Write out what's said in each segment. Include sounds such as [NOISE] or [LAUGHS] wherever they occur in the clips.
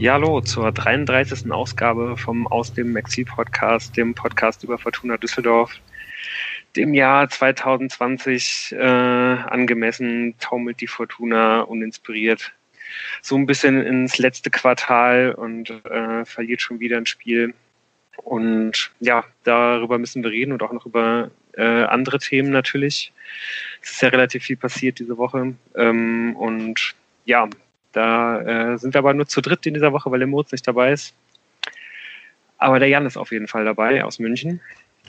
Ja, hallo zur 33. Ausgabe vom Aus dem Exil Podcast, dem Podcast über Fortuna Düsseldorf. Dem Jahr 2020 äh, angemessen taumelt die Fortuna uninspiriert so ein bisschen ins letzte Quartal und äh, verliert schon wieder ein Spiel. Und ja, darüber müssen wir reden und auch noch über äh, andere Themen natürlich. Es ist ja relativ viel passiert diese Woche. Ähm, und ja, da äh, sind wir aber nur zu dritt in dieser Woche, weil der Moritz nicht dabei ist. Aber der Jan ist auf jeden Fall dabei aus München.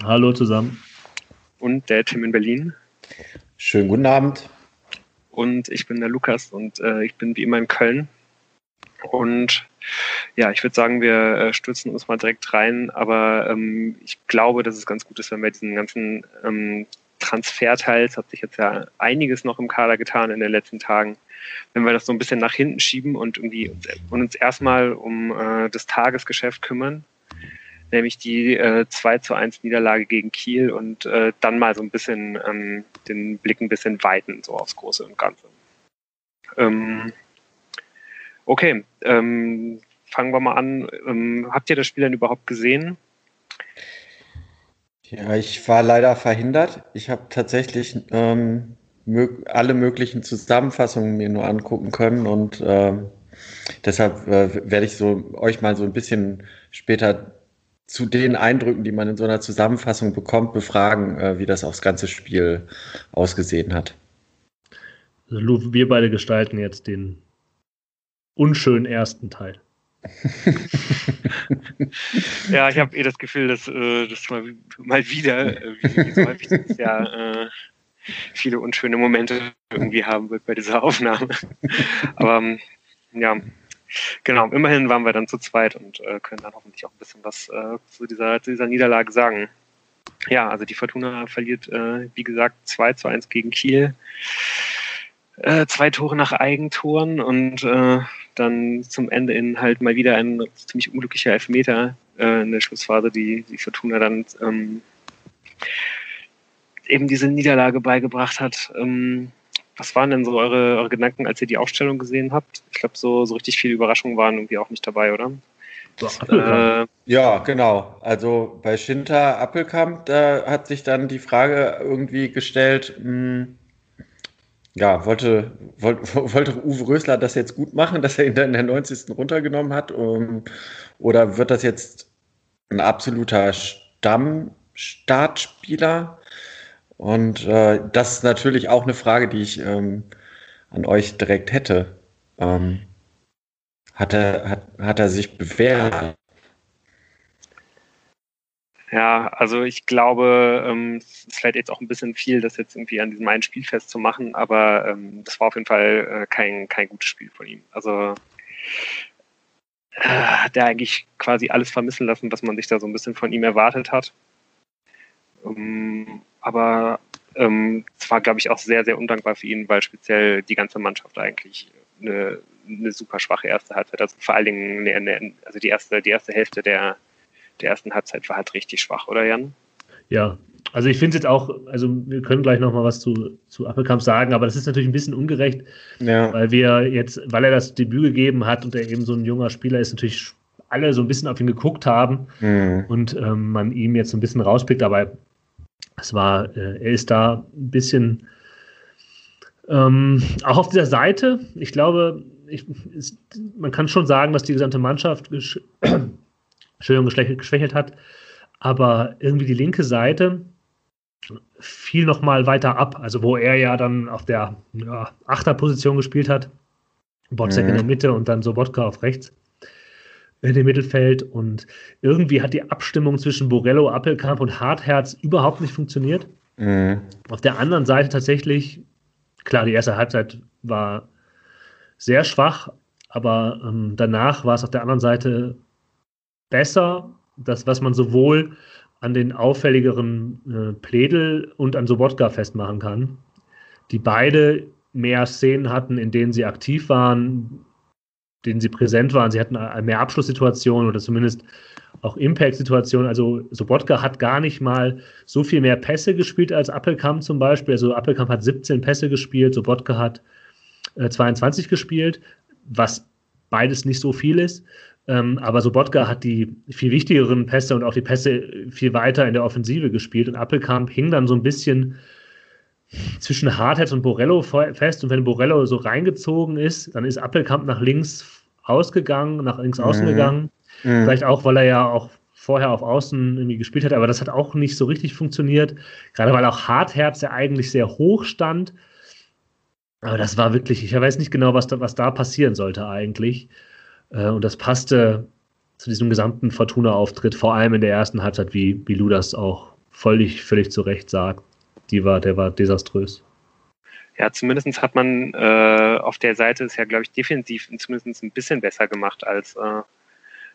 Hallo zusammen. Und der Tim in Berlin. Schönen guten Abend. Und ich bin der Lukas und äh, ich bin wie immer in Köln. Und ja, ich würde sagen, wir äh, stürzen uns mal direkt rein, aber ähm, ich glaube, dass es ganz gut ist, wenn wir diesen ganzen ähm, Transferteil, es hat sich jetzt ja einiges noch im Kader getan in den letzten Tagen, wenn wir das so ein bisschen nach hinten schieben und irgendwie uns, und uns erstmal um äh, das Tagesgeschäft kümmern, nämlich die äh, 2 zu 1 Niederlage gegen Kiel und äh, dann mal so ein bisschen ähm, den Blick ein bisschen weiten, so aufs Große und Ganze. Ähm, okay, ähm, fangen wir mal an. Ähm, habt ihr das Spiel denn überhaupt gesehen? Ja, ich war leider verhindert. Ich habe tatsächlich ähm, mög alle möglichen Zusammenfassungen mir nur angucken können und ähm, deshalb äh, werde ich so euch mal so ein bisschen später zu den Eindrücken, die man in so einer Zusammenfassung bekommt, befragen, äh, wie das aufs ganze Spiel ausgesehen hat. Also Lou, wir beide gestalten jetzt den unschönen ersten Teil. [LAUGHS] ja, ich habe eh das Gefühl, dass äh, das mal, mal wieder, äh, wie, so häufig dieses Jahr, äh, viele unschöne Momente irgendwie haben wird bei dieser [LAUGHS] Aufnahme. Aber ähm, ja, genau, immerhin waren wir dann zu zweit und äh, können dann hoffentlich auch ein bisschen was äh, zu, dieser, zu dieser Niederlage sagen. Ja, also die Fortuna verliert, äh, wie gesagt, 2 zu 1 gegen Kiel. Äh, zwei Tore nach Eigentoren und äh, dann zum Ende in halt mal wieder ein ziemlich unglücklicher Elfmeter äh, in der Schlussphase, die die Fortuna dann ähm, eben diese Niederlage beigebracht hat. Ähm, was waren denn so eure, eure Gedanken, als ihr die Aufstellung gesehen habt? Ich glaube, so, so richtig viele Überraschungen waren irgendwie auch nicht dabei, oder? Äh, ja, genau. Also bei Schinter Appelkamp, da hat sich dann die Frage irgendwie gestellt, mh, hm, ja, wollte, wollte, [LAUGHS] wollte Uwe Rösler das jetzt gut machen, dass er ihn dann in der 90. runtergenommen hat? Um, oder wird das jetzt ein absoluter Stammstartspieler? Und äh, das ist natürlich auch eine Frage, die ich ähm, an euch direkt hätte. Ähm, hat, er, hat, hat er sich bewährt? Ja, also ich glaube, ähm, es ist vielleicht jetzt auch ein bisschen viel, das jetzt irgendwie an diesem einen Spiel festzumachen, aber ähm, das war auf jeden Fall äh, kein, kein gutes Spiel von ihm. Also äh, hat er eigentlich quasi alles vermissen lassen, was man sich da so ein bisschen von ihm erwartet hat. Ähm, aber ähm, es war, glaube ich, auch sehr, sehr undankbar für ihn, weil speziell die ganze Mannschaft eigentlich eine, eine super schwache erste Halbzeit, also vor allen Dingen eine, eine, also die erste, die erste Hälfte der, der ersten Halbzeit war halt richtig schwach, oder Jan? Ja, also ich finde es jetzt auch, also wir können gleich noch mal was zu, zu Appelkamp sagen, aber das ist natürlich ein bisschen ungerecht, ja. weil wir jetzt, weil er das Debüt gegeben hat und er eben so ein junger Spieler ist, natürlich alle so ein bisschen auf ihn geguckt haben mhm. und ähm, man ihm jetzt so ein bisschen rauspickt, aber es war, äh, er ist da ein bisschen ähm, auch auf dieser Seite. Ich glaube, ich, ist, man kann schon sagen, dass die gesamte Mannschaft gesch [COUGHS] geschwächelt hat, aber irgendwie die linke Seite fiel noch mal weiter ab, also wo er ja dann auf der ja, Achterposition gespielt hat, Botzek mhm. in der Mitte und dann Sobotka auf rechts in dem Mittelfeld und irgendwie hat die Abstimmung zwischen Borello, Appelkamp und Hartherz überhaupt nicht funktioniert. Mhm. Auf der anderen Seite tatsächlich, klar, die erste Halbzeit war sehr schwach, aber ähm, danach war es auf der anderen Seite besser, das, was man sowohl an den auffälligeren äh, Pledel und an Sobotka festmachen kann, die beide mehr Szenen hatten, in denen sie aktiv waren, denen sie präsent waren. Sie hatten mehr Abschlusssituationen oder zumindest auch Impact-Situationen. Also Sobotka hat gar nicht mal so viel mehr Pässe gespielt als Appelkamp zum Beispiel. Also Appelkamp hat 17 Pässe gespielt, Sobotka hat äh, 22 gespielt, was beides nicht so viel ist. Ähm, aber Sobotka hat die viel wichtigeren Pässe und auch die Pässe viel weiter in der Offensive gespielt und Appelkamp hing dann so ein bisschen zwischen Hardhead und Borello fest und wenn Borello so reingezogen ist, dann ist Appelkamp nach links ausgegangen, nach links außen mhm. gegangen. Mhm. Vielleicht auch, weil er ja auch vorher auf Außen irgendwie gespielt hat, aber das hat auch nicht so richtig funktioniert. Gerade weil auch Hartherz ja eigentlich sehr hoch stand. Aber das war wirklich, ich weiß nicht genau, was da, was da passieren sollte eigentlich. Äh, und das passte zu diesem gesamten Fortuna-Auftritt, vor allem in der ersten Halbzeit, wie, wie Lu das auch völlig, völlig zu Recht sagt. Die war, der war desaströs. Ja, zumindest hat man äh, auf der Seite es ja, glaube ich, defensiv zumindest ein bisschen besser gemacht als, äh,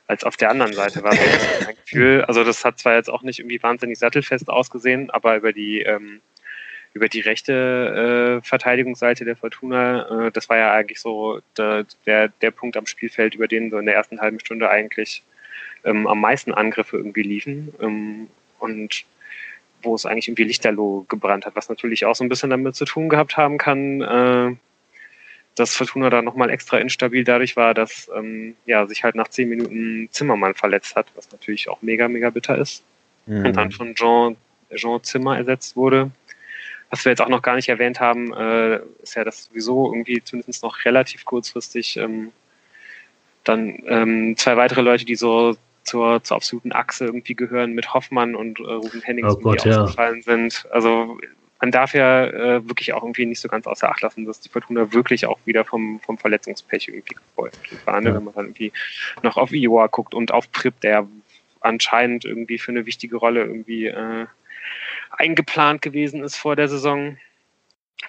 als auf der anderen Seite war mein Gefühl. Also das hat zwar jetzt auch nicht irgendwie wahnsinnig sattelfest ausgesehen, aber über die ähm, über die rechte äh, Verteidigungsseite der Fortuna, äh, das war ja eigentlich so der, der, der Punkt am Spielfeld, über den so in der ersten halben Stunde eigentlich ähm, am meisten Angriffe irgendwie liefen. Ähm, und wo es eigentlich irgendwie lichterloh gebrannt hat, was natürlich auch so ein bisschen damit zu tun gehabt haben kann, äh, dass Fortuna da nochmal extra instabil dadurch war, dass ähm, ja, sich halt nach zehn Minuten Zimmermann verletzt hat, was natürlich auch mega, mega bitter ist. Mhm. Und dann von Jean, Jean Zimmer ersetzt wurde. Was wir jetzt auch noch gar nicht erwähnt haben, äh, ist ja, dass sowieso irgendwie zumindest noch relativ kurzfristig ähm, dann ähm, zwei weitere Leute, die so zur, zur absoluten Achse irgendwie gehören, mit Hoffmann und äh, Ruben Hennings oh Gott, ja. ausgefallen sind. Also man darf ja äh, wirklich auch irgendwie nicht so ganz außer Acht lassen, dass die Fortuna wirklich auch wieder vom, vom Verletzungspech irgendwie gefolgt war. Ne? Ja. Wenn man dann irgendwie noch auf Iowa guckt und auf Prip, der anscheinend irgendwie für eine wichtige Rolle irgendwie äh, eingeplant gewesen ist vor der Saison.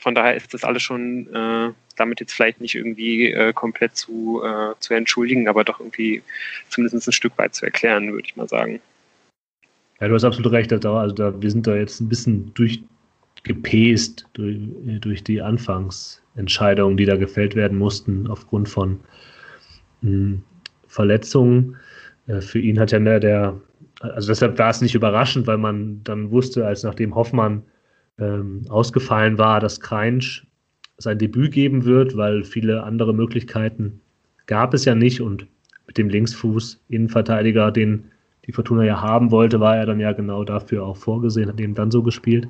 Von daher ist das alles schon äh, damit jetzt vielleicht nicht irgendwie äh, komplett zu, äh, zu entschuldigen, aber doch irgendwie zumindest ein Stück weit zu erklären, würde ich mal sagen. Ja, du hast absolut recht. Da, also da, wir sind da jetzt ein bisschen durchgepäst durch, durch die Anfangsentscheidungen, die da gefällt werden mussten aufgrund von mh, hm, Verletzungen. Äh, für ihn hat ja der, der also deshalb war es nicht überraschend, weil man dann wusste, als nachdem Hoffmann ähm, ausgefallen war, dass Kreinsch sein Debüt geben wird, weil viele andere Möglichkeiten gab es ja nicht und mit dem Linksfuß Innenverteidiger, den die Fortuna ja haben wollte, war er dann ja genau dafür auch vorgesehen, hat eben dann so gespielt.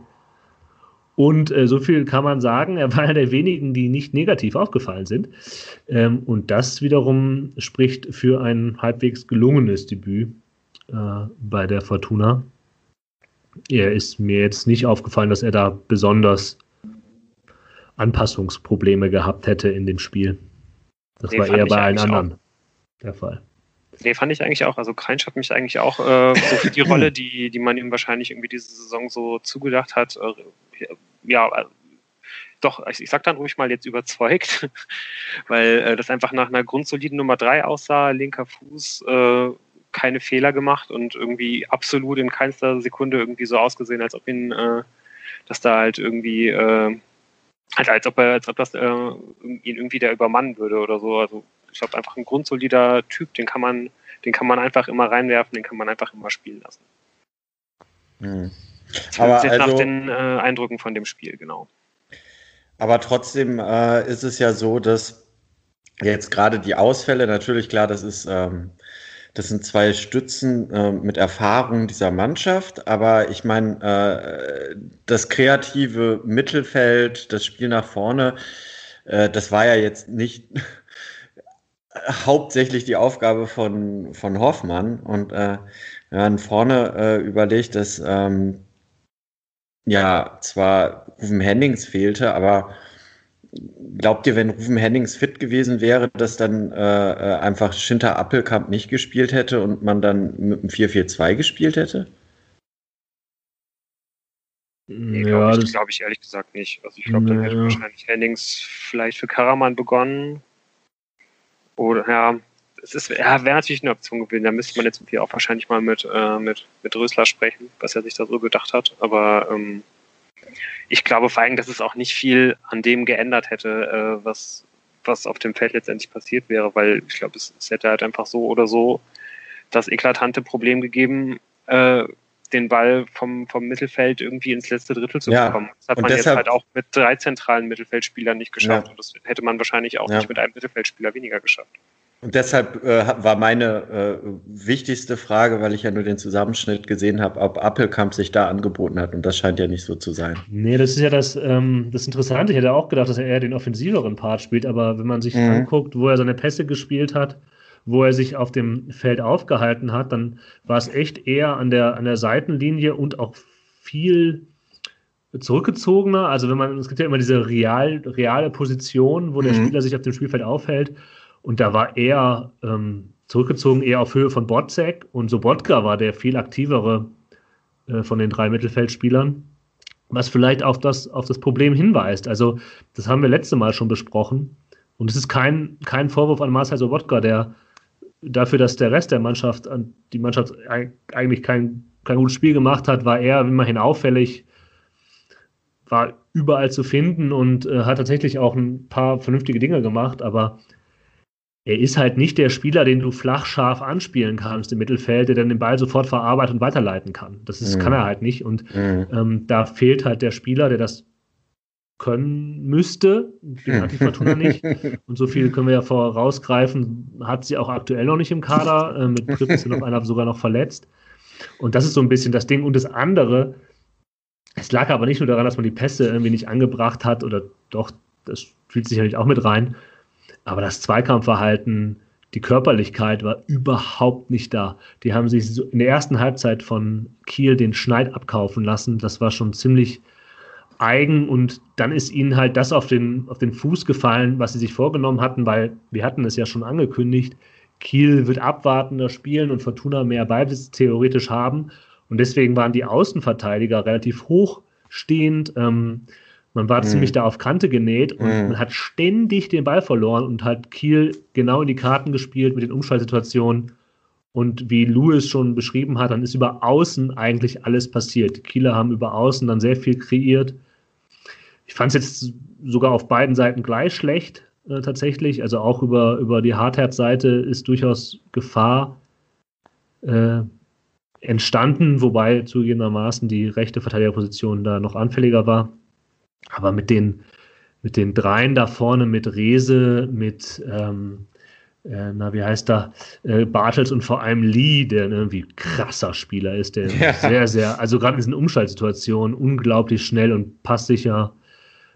Und äh, so viel kann man sagen, er war [LAUGHS] einer der wenigen, die nicht negativ aufgefallen sind. Ähm, und das wiederum spricht für ein halbwegs gelungenes Debüt äh, bei der Fortuna. Er ist mir jetzt nicht aufgefallen, dass er da besonders Anpassungsprobleme gehabt hätte in dem Spiel. Das nee, war eher bei allen anderen auch. der Fall. Nee, fand ich eigentlich auch. Also Kreinsch hat mich eigentlich auch äh, so für die [CLEARS THROAT] Rolle, die, die man ihm wahrscheinlich irgendwie diese Saison so zugedacht hat, äh, ja, äh, doch, ich, ich sag dann ruhig mal jetzt überzeugt, [LAUGHS] weil äh, das einfach nach einer grundsoliden Nummer 3 aussah, linker Fuß, äh, keine Fehler gemacht und irgendwie absolut in keinster Sekunde irgendwie so ausgesehen, als ob ihn, äh, dass da halt irgendwie halt als ob er, als ob das äh, ihn irgendwie da übermannen würde oder so. Also ich glaube einfach ein grundsolider Typ, den kann man, den kann man einfach immer reinwerfen, den kann man einfach immer spielen lassen. Mhm. Aber jetzt also, nach den äh, Eindrücken von dem Spiel, genau. Aber trotzdem äh, ist es ja so, dass jetzt gerade die Ausfälle, natürlich klar, das ist, ähm, das sind zwei Stützen äh, mit Erfahrung dieser Mannschaft, aber ich meine, äh, das kreative Mittelfeld, das Spiel nach vorne, äh, das war ja jetzt nicht [LAUGHS] hauptsächlich die Aufgabe von, von Hoffmann. Und äh, wenn man vorne äh, überlegt, dass ähm, ja zwar Rufen Hennings fehlte, aber glaubt ihr, wenn Rufen Hennings fit gewesen wäre, dass dann äh, äh einfach Schinter Appelkamp nicht gespielt hätte und man dann mit dem 4-4-2 gespielt hätte? Nee, glaube ich, glaub ich ehrlich gesagt nicht. Also ich glaube, dann hätte wahrscheinlich Hennings vielleicht für Karaman begonnen. Oder ja, es ist, ja, wäre natürlich eine Option gewesen. Da müsste man jetzt irgendwie auch wahrscheinlich mal mit, äh, mit, mit Rösler sprechen, was er sich da so gedacht hat. Aber ähm, ich glaube vor allem, dass es auch nicht viel an dem geändert hätte, äh, was, was auf dem Feld letztendlich passiert wäre, weil ich glaube, es, es hätte halt einfach so oder so das eklatante Problem gegeben, äh, den Ball vom, vom Mittelfeld irgendwie ins letzte Drittel zu ja, bekommen. Das hat man deshalb, jetzt halt auch mit drei zentralen Mittelfeldspielern nicht geschafft. Ja. Und das hätte man wahrscheinlich auch ja. nicht mit einem Mittelfeldspieler weniger geschafft. Und deshalb äh, war meine äh, wichtigste Frage, weil ich ja nur den Zusammenschnitt gesehen habe, ob Appelkamp sich da angeboten hat. Und das scheint ja nicht so zu sein. Nee, das ist ja das, ähm, das Interessante. Ich hätte auch gedacht, dass er eher den offensiveren Part spielt. Aber wenn man sich mhm. anguckt, wo er seine Pässe gespielt hat, wo er sich auf dem Feld aufgehalten hat, dann war es echt eher an der, an der Seitenlinie und auch viel zurückgezogener. Also wenn man, es gibt ja immer diese real, reale Position, wo der mhm. Spieler sich auf dem Spielfeld aufhält. Und da war er ähm, zurückgezogen, eher auf Höhe von Botzek. Und Sobotka war der viel aktivere äh, von den drei Mittelfeldspielern. Was vielleicht auf das, auf das Problem hinweist. Also, das haben wir letzte Mal schon besprochen. Und es ist kein, kein Vorwurf an Marcel Sobotka, der dafür, dass der Rest der Mannschaft, die Mannschaft eigentlich kein, kein gutes Spiel gemacht hat, war er immerhin auffällig, war überall zu finden und äh, hat tatsächlich auch ein paar vernünftige Dinge gemacht, aber er ist halt nicht der Spieler, den du flach scharf anspielen kannst im Mittelfeld, der dann den Ball sofort verarbeitet und weiterleiten kann. Das ist, mhm. kann er halt nicht. Und mhm. ähm, da fehlt halt der Spieler, der das können müsste. Den hat die Fortuna nicht. [LAUGHS] Und so viel können wir ja vorausgreifen, hat sie auch aktuell noch nicht im Kader. Äh, mit Tripp ist noch [LAUGHS] einer sogar noch verletzt. Und das ist so ein bisschen das Ding. Und das andere, es lag aber nicht nur daran, dass man die Pässe irgendwie nicht angebracht hat, oder doch, das fühlt sich sicherlich auch mit rein, aber das Zweikampfverhalten, die Körperlichkeit war überhaupt nicht da. Die haben sich in der ersten Halbzeit von Kiel den Schneid abkaufen lassen. Das war schon ziemlich eigen und dann ist ihnen halt das auf den, auf den Fuß gefallen, was sie sich vorgenommen hatten, weil wir hatten es ja schon angekündigt. Kiel wird abwartender spielen und Fortuna mehr Ballbesitz theoretisch haben. Und deswegen waren die Außenverteidiger relativ hochstehend. Ähm, man war mhm. ziemlich da auf Kante genäht und mhm. man hat ständig den Ball verloren und hat Kiel genau in die Karten gespielt mit den Umschaltsituationen. Und wie Louis schon beschrieben hat, dann ist über Außen eigentlich alles passiert. Die Kieler haben über Außen dann sehr viel kreiert. Ich fand es jetzt sogar auf beiden Seiten gleich schlecht, äh, tatsächlich. Also auch über, über die Hartherz-Seite ist durchaus Gefahr äh, entstanden, wobei zugegebenermaßen die rechte Verteidigerposition da noch anfälliger war. Aber mit den, mit den dreien da vorne, mit Rese, mit, ähm, äh, na, wie heißt da, äh, Bartels und vor allem Lee, der irgendwie krasser Spieler ist, der ja. sehr, sehr, also gerade in diesen Umschaltsituationen unglaublich schnell und passsicher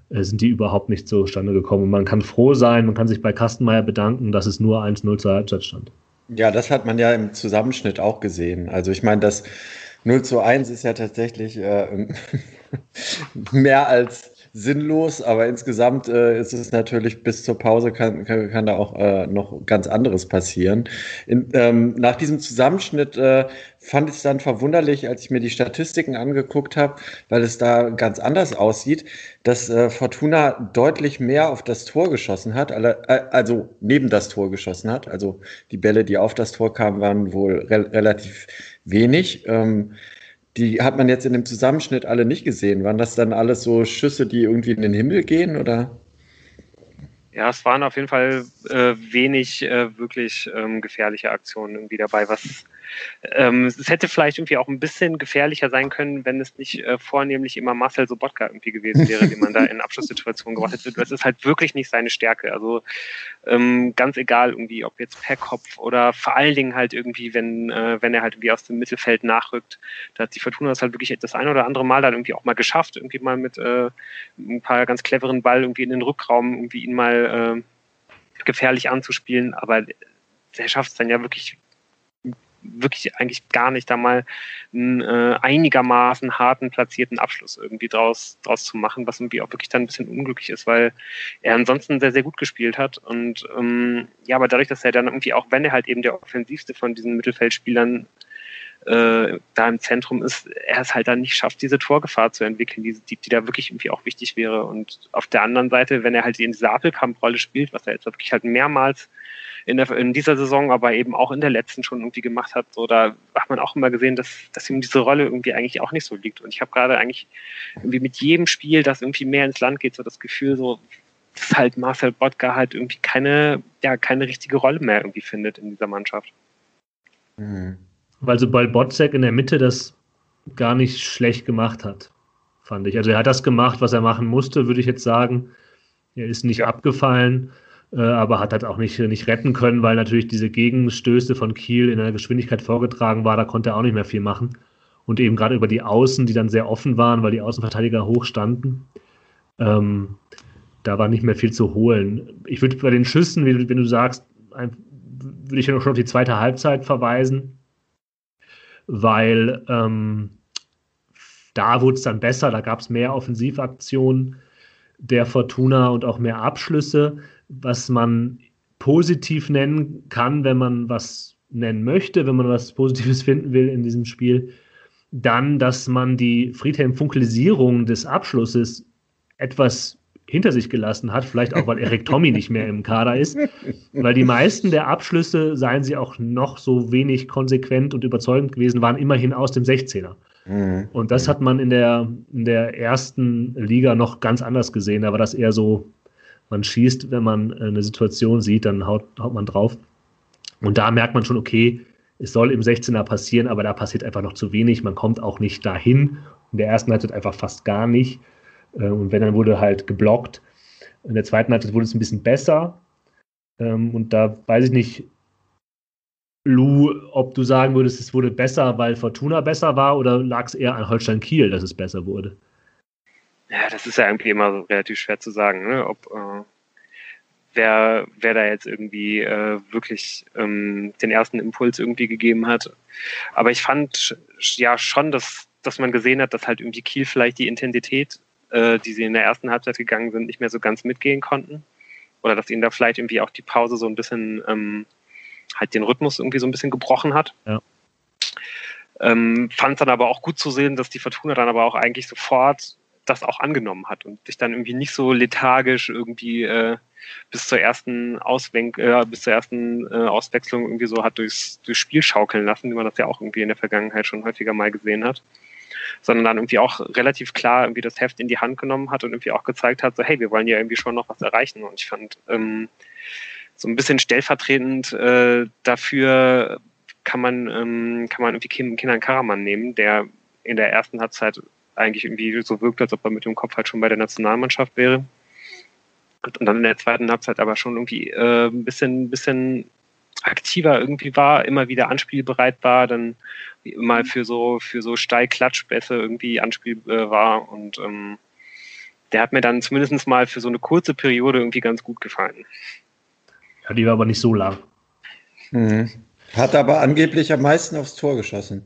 äh, sind die überhaupt nicht zustande gekommen. Und man kann froh sein, man kann sich bei Kastenmeier bedanken, dass es nur 1-0 zur Halbzeit stand. Ja, das hat man ja im Zusammenschnitt auch gesehen. Also ich meine, das 0 zu 1 ist ja tatsächlich äh, [LAUGHS] mehr als sinnlos, aber insgesamt äh, ist es natürlich bis zur Pause kann, kann, kann da auch äh, noch ganz anderes passieren. In, ähm, nach diesem Zusammenschnitt äh, fand ich es dann verwunderlich, als ich mir die Statistiken angeguckt habe, weil es da ganz anders aussieht, dass äh, Fortuna deutlich mehr auf das Tor geschossen hat, alle, äh, also neben das Tor geschossen hat. Also die Bälle, die auf das Tor kamen, waren wohl re relativ wenig. Ähm, die hat man jetzt in dem Zusammenschnitt alle nicht gesehen. Waren das dann alles so Schüsse, die irgendwie in den Himmel gehen oder? Ja, es waren auf jeden Fall äh, wenig äh, wirklich ähm, gefährliche Aktionen irgendwie dabei, was ähm, es hätte vielleicht irgendwie auch ein bisschen gefährlicher sein können, wenn es nicht äh, vornehmlich immer Marcel Sobotka irgendwie gewesen wäre, den man da in Abschlusssituationen gebracht hätte. Das ist halt wirklich nicht seine Stärke. Also ähm, ganz egal irgendwie, ob jetzt per Kopf oder vor allen Dingen halt irgendwie, wenn, äh, wenn er halt irgendwie aus dem Mittelfeld nachrückt. Da hat die Fortuna das halt wirklich das ein oder andere Mal dann irgendwie auch mal geschafft, irgendwie mal mit äh, ein paar ganz cleveren Ball irgendwie in den Rückraum irgendwie ihn mal äh, gefährlich anzuspielen, aber der schafft es dann ja wirklich wirklich eigentlich gar nicht, da mal einen äh, einigermaßen harten, platzierten Abschluss irgendwie draus, draus zu machen, was irgendwie auch wirklich dann ein bisschen unglücklich ist, weil er ansonsten sehr, sehr gut gespielt hat. Und ähm, ja, aber dadurch, dass er dann irgendwie, auch wenn er halt eben der offensivste von diesen Mittelfeldspielern äh, da im Zentrum ist, er es halt dann nicht schafft, diese Torgefahr zu entwickeln, die, die, die da wirklich irgendwie auch wichtig wäre. Und auf der anderen Seite, wenn er halt in dieser Appelkamp-Rolle spielt, was er jetzt wirklich halt mehrmals in, der, in dieser Saison, aber eben auch in der letzten schon irgendwie gemacht hat. So, da hat man auch immer gesehen, dass, dass ihm diese Rolle irgendwie eigentlich auch nicht so liegt. Und ich habe gerade eigentlich irgendwie mit jedem Spiel, das irgendwie mehr ins Land geht, so das Gefühl, so, dass halt Marcel Bodka halt irgendwie keine, ja, keine richtige Rolle mehr irgendwie findet in dieser Mannschaft. Mhm. Weil sobald Botzek in der Mitte das gar nicht schlecht gemacht hat, fand ich. Also er hat das gemacht, was er machen musste, würde ich jetzt sagen. Er ist nicht abgefallen. äh, aber hat halt auch nicht, nicht retten können, weil natürlich diese Gegenstöße von Kiel in einer Geschwindigkeit vorgetragen war, da konnte er auch nicht mehr viel machen. Und eben gerade über die Außen, die dann sehr offen waren, weil die Außenverteidiger hoch standen, ähm, da war nicht mehr viel zu holen. Ich würde bei den Schüssen, wenn du sagst, würde ich ja noch schon auf die zweite Halbzeit verweisen, weil ähm, da wurde es dann besser, da gab es mehr Offensivaktionen der Fortuna und auch mehr Abschlüsse, was man positiv nennen kann, wenn man was nennen möchte, wenn man was Positives [LAUGHS] finden will in diesem Spiel. Dann, dass man die Friedhelm-Funkelisierung des Abschlusses etwas hinter sich gelassen hat, vielleicht auch, weil Erik Tommy nicht mehr im Kader ist, weil die meisten der Abschlüsse, seien sie auch noch so wenig konsequent und überzeugend gewesen, waren immerhin aus dem 16er. Mhm. Und das hat man in der, in der ersten Liga noch ganz anders gesehen. Da war das eher so, man schießt, wenn man eine Situation sieht, dann haut, haut man drauf. Und da merkt man schon, okay, es soll im 16er passieren, aber da passiert einfach noch zu wenig. Man kommt auch nicht dahin. In der ersten Halbzeit einfach fast gar nicht. Äh, und wenn, dann wurde halt geblockt. In der zweiten Halbzeit wurde es ein bisschen besser. Ähm, und da weiß ich nicht, Lou, ob du sagen würdest, es wurde besser, weil Fortuna besser war oder lag es eher an Holstein Kiel, dass es besser wurde? Ja, das ist ja irgendwie immer relativ schwer zu sagen, ne? ob äh, wer, wer da jetzt irgendwie äh, wirklich ähm, den ersten Impuls irgendwie gegeben hat. Aber ich fand ja schon, dass, dass man gesehen hat, dass halt irgendwie Kiel vielleicht die Intensität, äh, die sie in der ersten Halbzeit gegangen sind, nicht mehr so ganz mitgehen konnten. Oder dass ihnen da vielleicht irgendwie auch die Pause so ein bisschen ähm, halt den Rhythmus irgendwie so ein bisschen gebrochen hat. Ja. Ähm, fand dann aber auch gut zu sehen, dass die Fortuna dann aber auch eigentlich sofort das auch angenommen hat und sich dann irgendwie nicht so lethargisch irgendwie äh, bis zur ersten Auswenk äh, bis zur ersten äh, Auswechslung irgendwie so hat durchs, durchs Spiel schaukeln lassen, wie man das ja auch irgendwie in der Vergangenheit schon häufiger mal gesehen hat, sondern dann irgendwie auch relativ klar irgendwie das Heft in die Hand genommen hat und irgendwie auch gezeigt hat, so hey, wir wollen ja irgendwie schon noch was erreichen und ich fand ähm, so ein bisschen stellvertretend äh, dafür kann man, ähm, kann man irgendwie Kindern Karaman nehmen, der in der ersten Halbzeit eigentlich irgendwie so wirkt, als ob er mit dem Kopf halt schon bei der Nationalmannschaft wäre. Und dann in der zweiten Halbzeit aber schon irgendwie äh, ein bisschen, bisschen aktiver irgendwie war, immer wieder anspielbereit war, dann immer für so, für so Steilklatschbässe irgendwie anspielbar äh, war und ähm, der hat mir dann zumindest mal für so eine kurze Periode irgendwie ganz gut gefallen. Ja, die war aber nicht so lang. Mhm. Hat aber angeblich am meisten aufs Tor geschossen.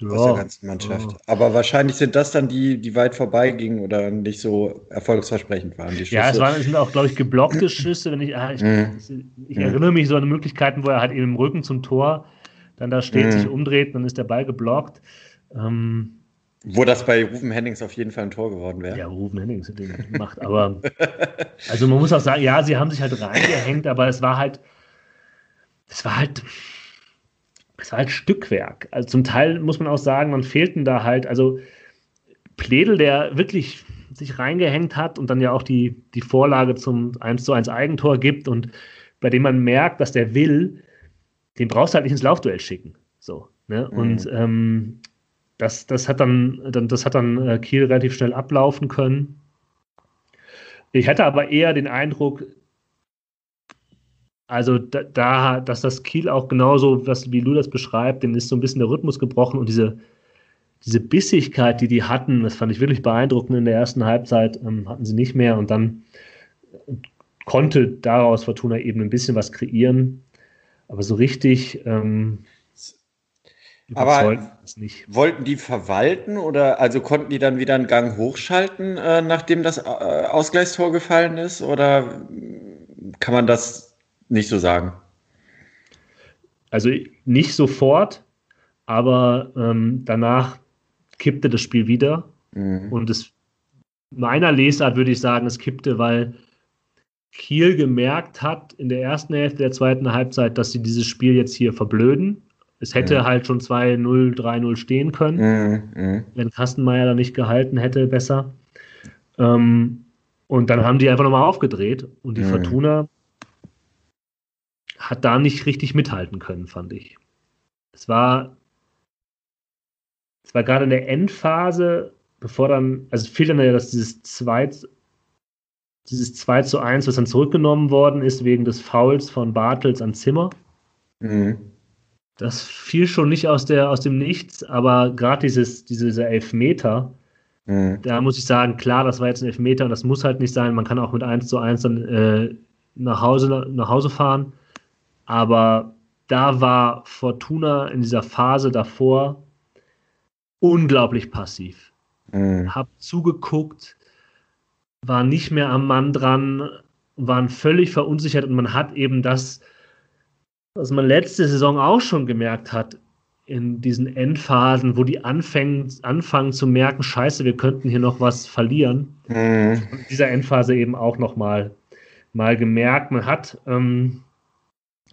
Ja. Aus der ganzen Mannschaft. Ja. Aber wahrscheinlich sind das dann die, die weit vorbeigingen oder nicht so erfolgsversprechend waren. ja, es, waren, es sind auch, glaube ich, geblockte [CLEARS THROAT] Schüsse. Wenn ich, ah, ich, mhm. ich, erinnere mich so an Möglichkeiten, wo er halt eben im Rücken zum Tor dann da steht, mhm. sich umdreht, dann ist der Ball geblockt. Ähm, wo das bei Rufen Hennings auf jeden Fall ein Tor geworden wäre. Ja, Rufen Hennings hat den gemacht. Aber [LAUGHS] also man muss auch sagen, ja, sie haben sich halt reingehängt, aber es war halt, es war halt, es war halt Stückwerk. Also zum Teil muss man auch sagen, man fehlten da halt, also Pledel, der wirklich sich reingehängt hat und dann ja auch die, die Vorlage zum 1 zu 1 Eigentor gibt und bei dem man merkt, dass der will, den brauchst du halt nicht ins Laufduell schicken. So. Ne? Mhm. Und ähm, das, das hat dann, dann, das hat dann äh, Kiel relativ schnell ablaufen können. Ich hatte aber eher den Eindruck, also da, da, dass das Kiel auch genauso, was, wie Lu das beschreibt, den ist so ein bisschen der Rhythmus gebrochen und diese, diese Bissigkeit, die die hatten, das fand ich wirklich beeindruckend in der ersten Halbzeit, ähm, hatten sie nicht mehr und dann konnte daraus Fortuna eben ein bisschen was kreieren. Aber so richtig ähm, aber wollten die verwalten oder also konnten die dann wieder einen Gang hochschalten, äh, nachdem das äh, Ausgleichstor gefallen ist? Oder kann man das nicht so sagen? Also nicht sofort, aber ähm, danach kippte das Spiel wieder. Mhm. Und es meiner Lesart würde ich sagen, es kippte, weil Kiel gemerkt hat in der ersten Hälfte der zweiten Halbzeit, dass sie dieses Spiel jetzt hier verblöden es hätte mhm. halt schon 2-0, 3-0 stehen können, mhm. wenn Kastenmeier da nicht gehalten hätte, besser. Ähm, und dann haben die einfach nochmal aufgedreht und die mhm. Fortuna hat da nicht richtig mithalten können, fand ich. Es war, es war gerade in der Endphase, bevor dann, also fehlt dann ja, dass dieses 2, dieses 2 zu 1, was dann zurückgenommen worden ist wegen des Fouls von Bartels an Zimmer. Mhm. Das fiel schon nicht aus, der, aus dem Nichts, aber gerade dieses, dieser Elfmeter, mhm. da muss ich sagen, klar, das war jetzt ein Elfmeter und das muss halt nicht sein. Man kann auch mit 1 zu 1 dann äh, nach, Hause, nach Hause fahren. Aber da war Fortuna in dieser Phase davor unglaublich passiv. Mhm. Hab zugeguckt, war nicht mehr am Mann dran, waren völlig verunsichert und man hat eben das, was man letzte Saison auch schon gemerkt hat, in diesen Endphasen, wo die anfangen, anfangen zu merken, scheiße, wir könnten hier noch was verlieren. Mhm. Dieser Endphase eben auch noch mal, gemerkt. Man hat ähm,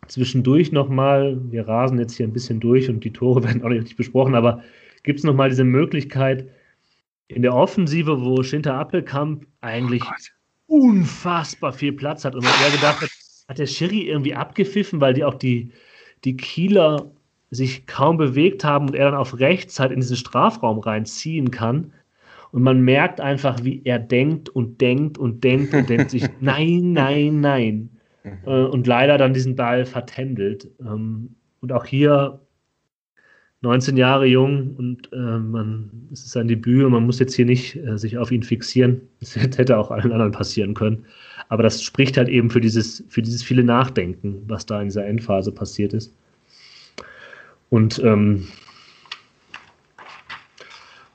zwischendurch noch mal, wir rasen jetzt hier ein bisschen durch und die Tore [LAUGHS] werden auch nicht besprochen, aber gibt es noch mal diese Möglichkeit, in der Offensive, wo Schinter Appelkamp eigentlich oh unfassbar viel Platz hat und man eher gedacht hat, hat der Schiri irgendwie abgepfiffen, weil die auch die, die Kieler sich kaum bewegt haben und er dann auf rechts halt in diesen Strafraum reinziehen kann. Und man merkt einfach, wie er denkt und denkt und denkt und denkt sich, [LAUGHS] nein, nein, nein. Mhm. Äh, und leider dann diesen Ball vertändelt. Ähm, und auch hier 19 Jahre jung und äh, man, es ist sein Debüt und man muss jetzt hier nicht äh, sich auf ihn fixieren. Das [LAUGHS] hätte auch allen anderen passieren können. Aber das spricht halt eben für dieses, für dieses viele Nachdenken, was da in dieser Endphase passiert ist. Und ähm,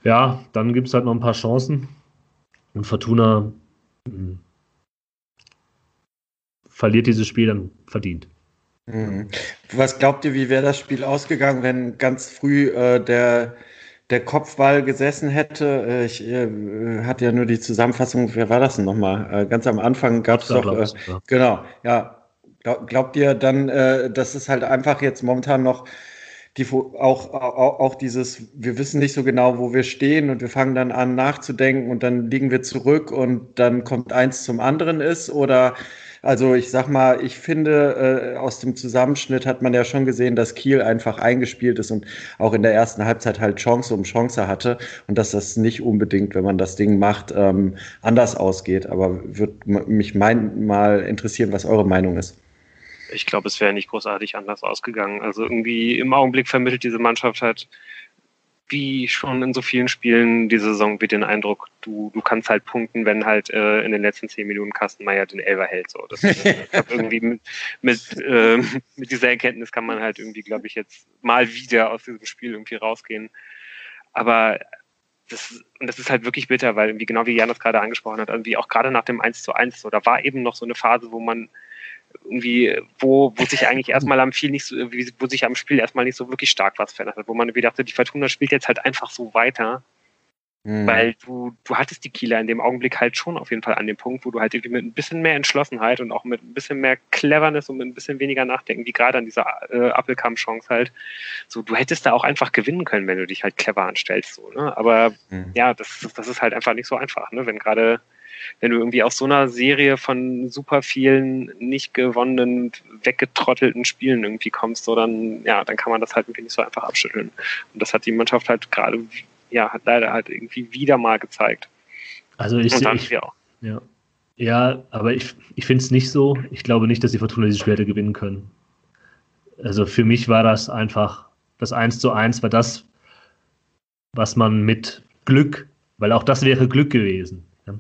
ja, dann gibt es halt noch ein paar Chancen. Und Fortuna mh, hm, verliert dieses Spiel dann verdient. Mhm. Was glaubt ihr, wie wäre das Spiel ausgegangen, wenn ganz früh äh, der, der Kopfball gesessen hätte? Äh, ich äh, hatte ja nur die Zusammenfassung, wer war das denn nochmal? Äh, ganz am Anfang gab es doch, äh, ja. genau, ja. Glaubt ihr dann, äh, dass es halt einfach jetzt momentan noch die, auch, auch, auch dieses, wir wissen nicht so genau, wo wir stehen und wir fangen dann an nachzudenken und dann liegen wir zurück und dann kommt eins zum anderen ist? Oder also ich sag mal, ich finde, äh, aus dem Zusammenschnitt hat man ja schon gesehen, dass Kiel einfach eingespielt ist und auch in der ersten Halbzeit halt Chance um Chance hatte und dass das nicht unbedingt, wenn man das Ding macht, ähm, anders ausgeht. Aber würde mich mein, mal interessieren, was eure Meinung ist. Ich glaube, es wäre nicht großartig anders ausgegangen. Also irgendwie im Augenblick vermittelt diese Mannschaft halt wie schon in so vielen Spielen diese Saison wird den Eindruck, du, du kannst halt punkten, wenn halt äh, in den letzten zehn Minuten Kastenmeier den Elver hält. So. Das, [LAUGHS] glaube, irgendwie mit, mit, äh, mit dieser Erkenntnis kann man halt irgendwie, glaube ich, jetzt mal wieder aus diesem Spiel irgendwie rausgehen. Aber das, und das ist halt wirklich bitter, weil irgendwie genau wie Jan das gerade angesprochen hat, irgendwie auch gerade nach dem 1 zu 1, so, da war eben noch so eine Phase, wo man irgendwie, wo, wo sich eigentlich erstmal am Spiel nicht so, wo sich am Spiel erstmal nicht so wirklich stark was verändert hat, wo man irgendwie dachte, die Fortuna spielt jetzt halt einfach so weiter. Mhm. Weil du, du hattest die Kieler in dem Augenblick halt schon auf jeden Fall an dem Punkt, wo du halt irgendwie mit ein bisschen mehr Entschlossenheit und auch mit ein bisschen mehr Cleverness und mit ein bisschen weniger Nachdenken, wie gerade an dieser äh, Appelkamp-Chance halt, so, du hättest da auch einfach gewinnen können, wenn du dich halt clever anstellst, so, ne? Aber mhm. ja, das, das ist halt einfach nicht so einfach, ne? Wenn gerade wenn du irgendwie aus so einer Serie von super vielen nicht gewonnenen, weggetrottelten Spielen irgendwie kommst, so dann, ja, dann kann man das halt irgendwie nicht so einfach abschütteln. Und das hat die Mannschaft halt gerade, ja, hat leider halt irgendwie wieder mal gezeigt. Also ich sehe. Ja. Ja, aber ich, ich finde es nicht so. Ich glaube nicht, dass die Fortuna diese Spiel hätte gewinnen können. Also für mich war das einfach, das 1 zu 1 war das, was man mit Glück, weil auch das wäre Glück gewesen. Ja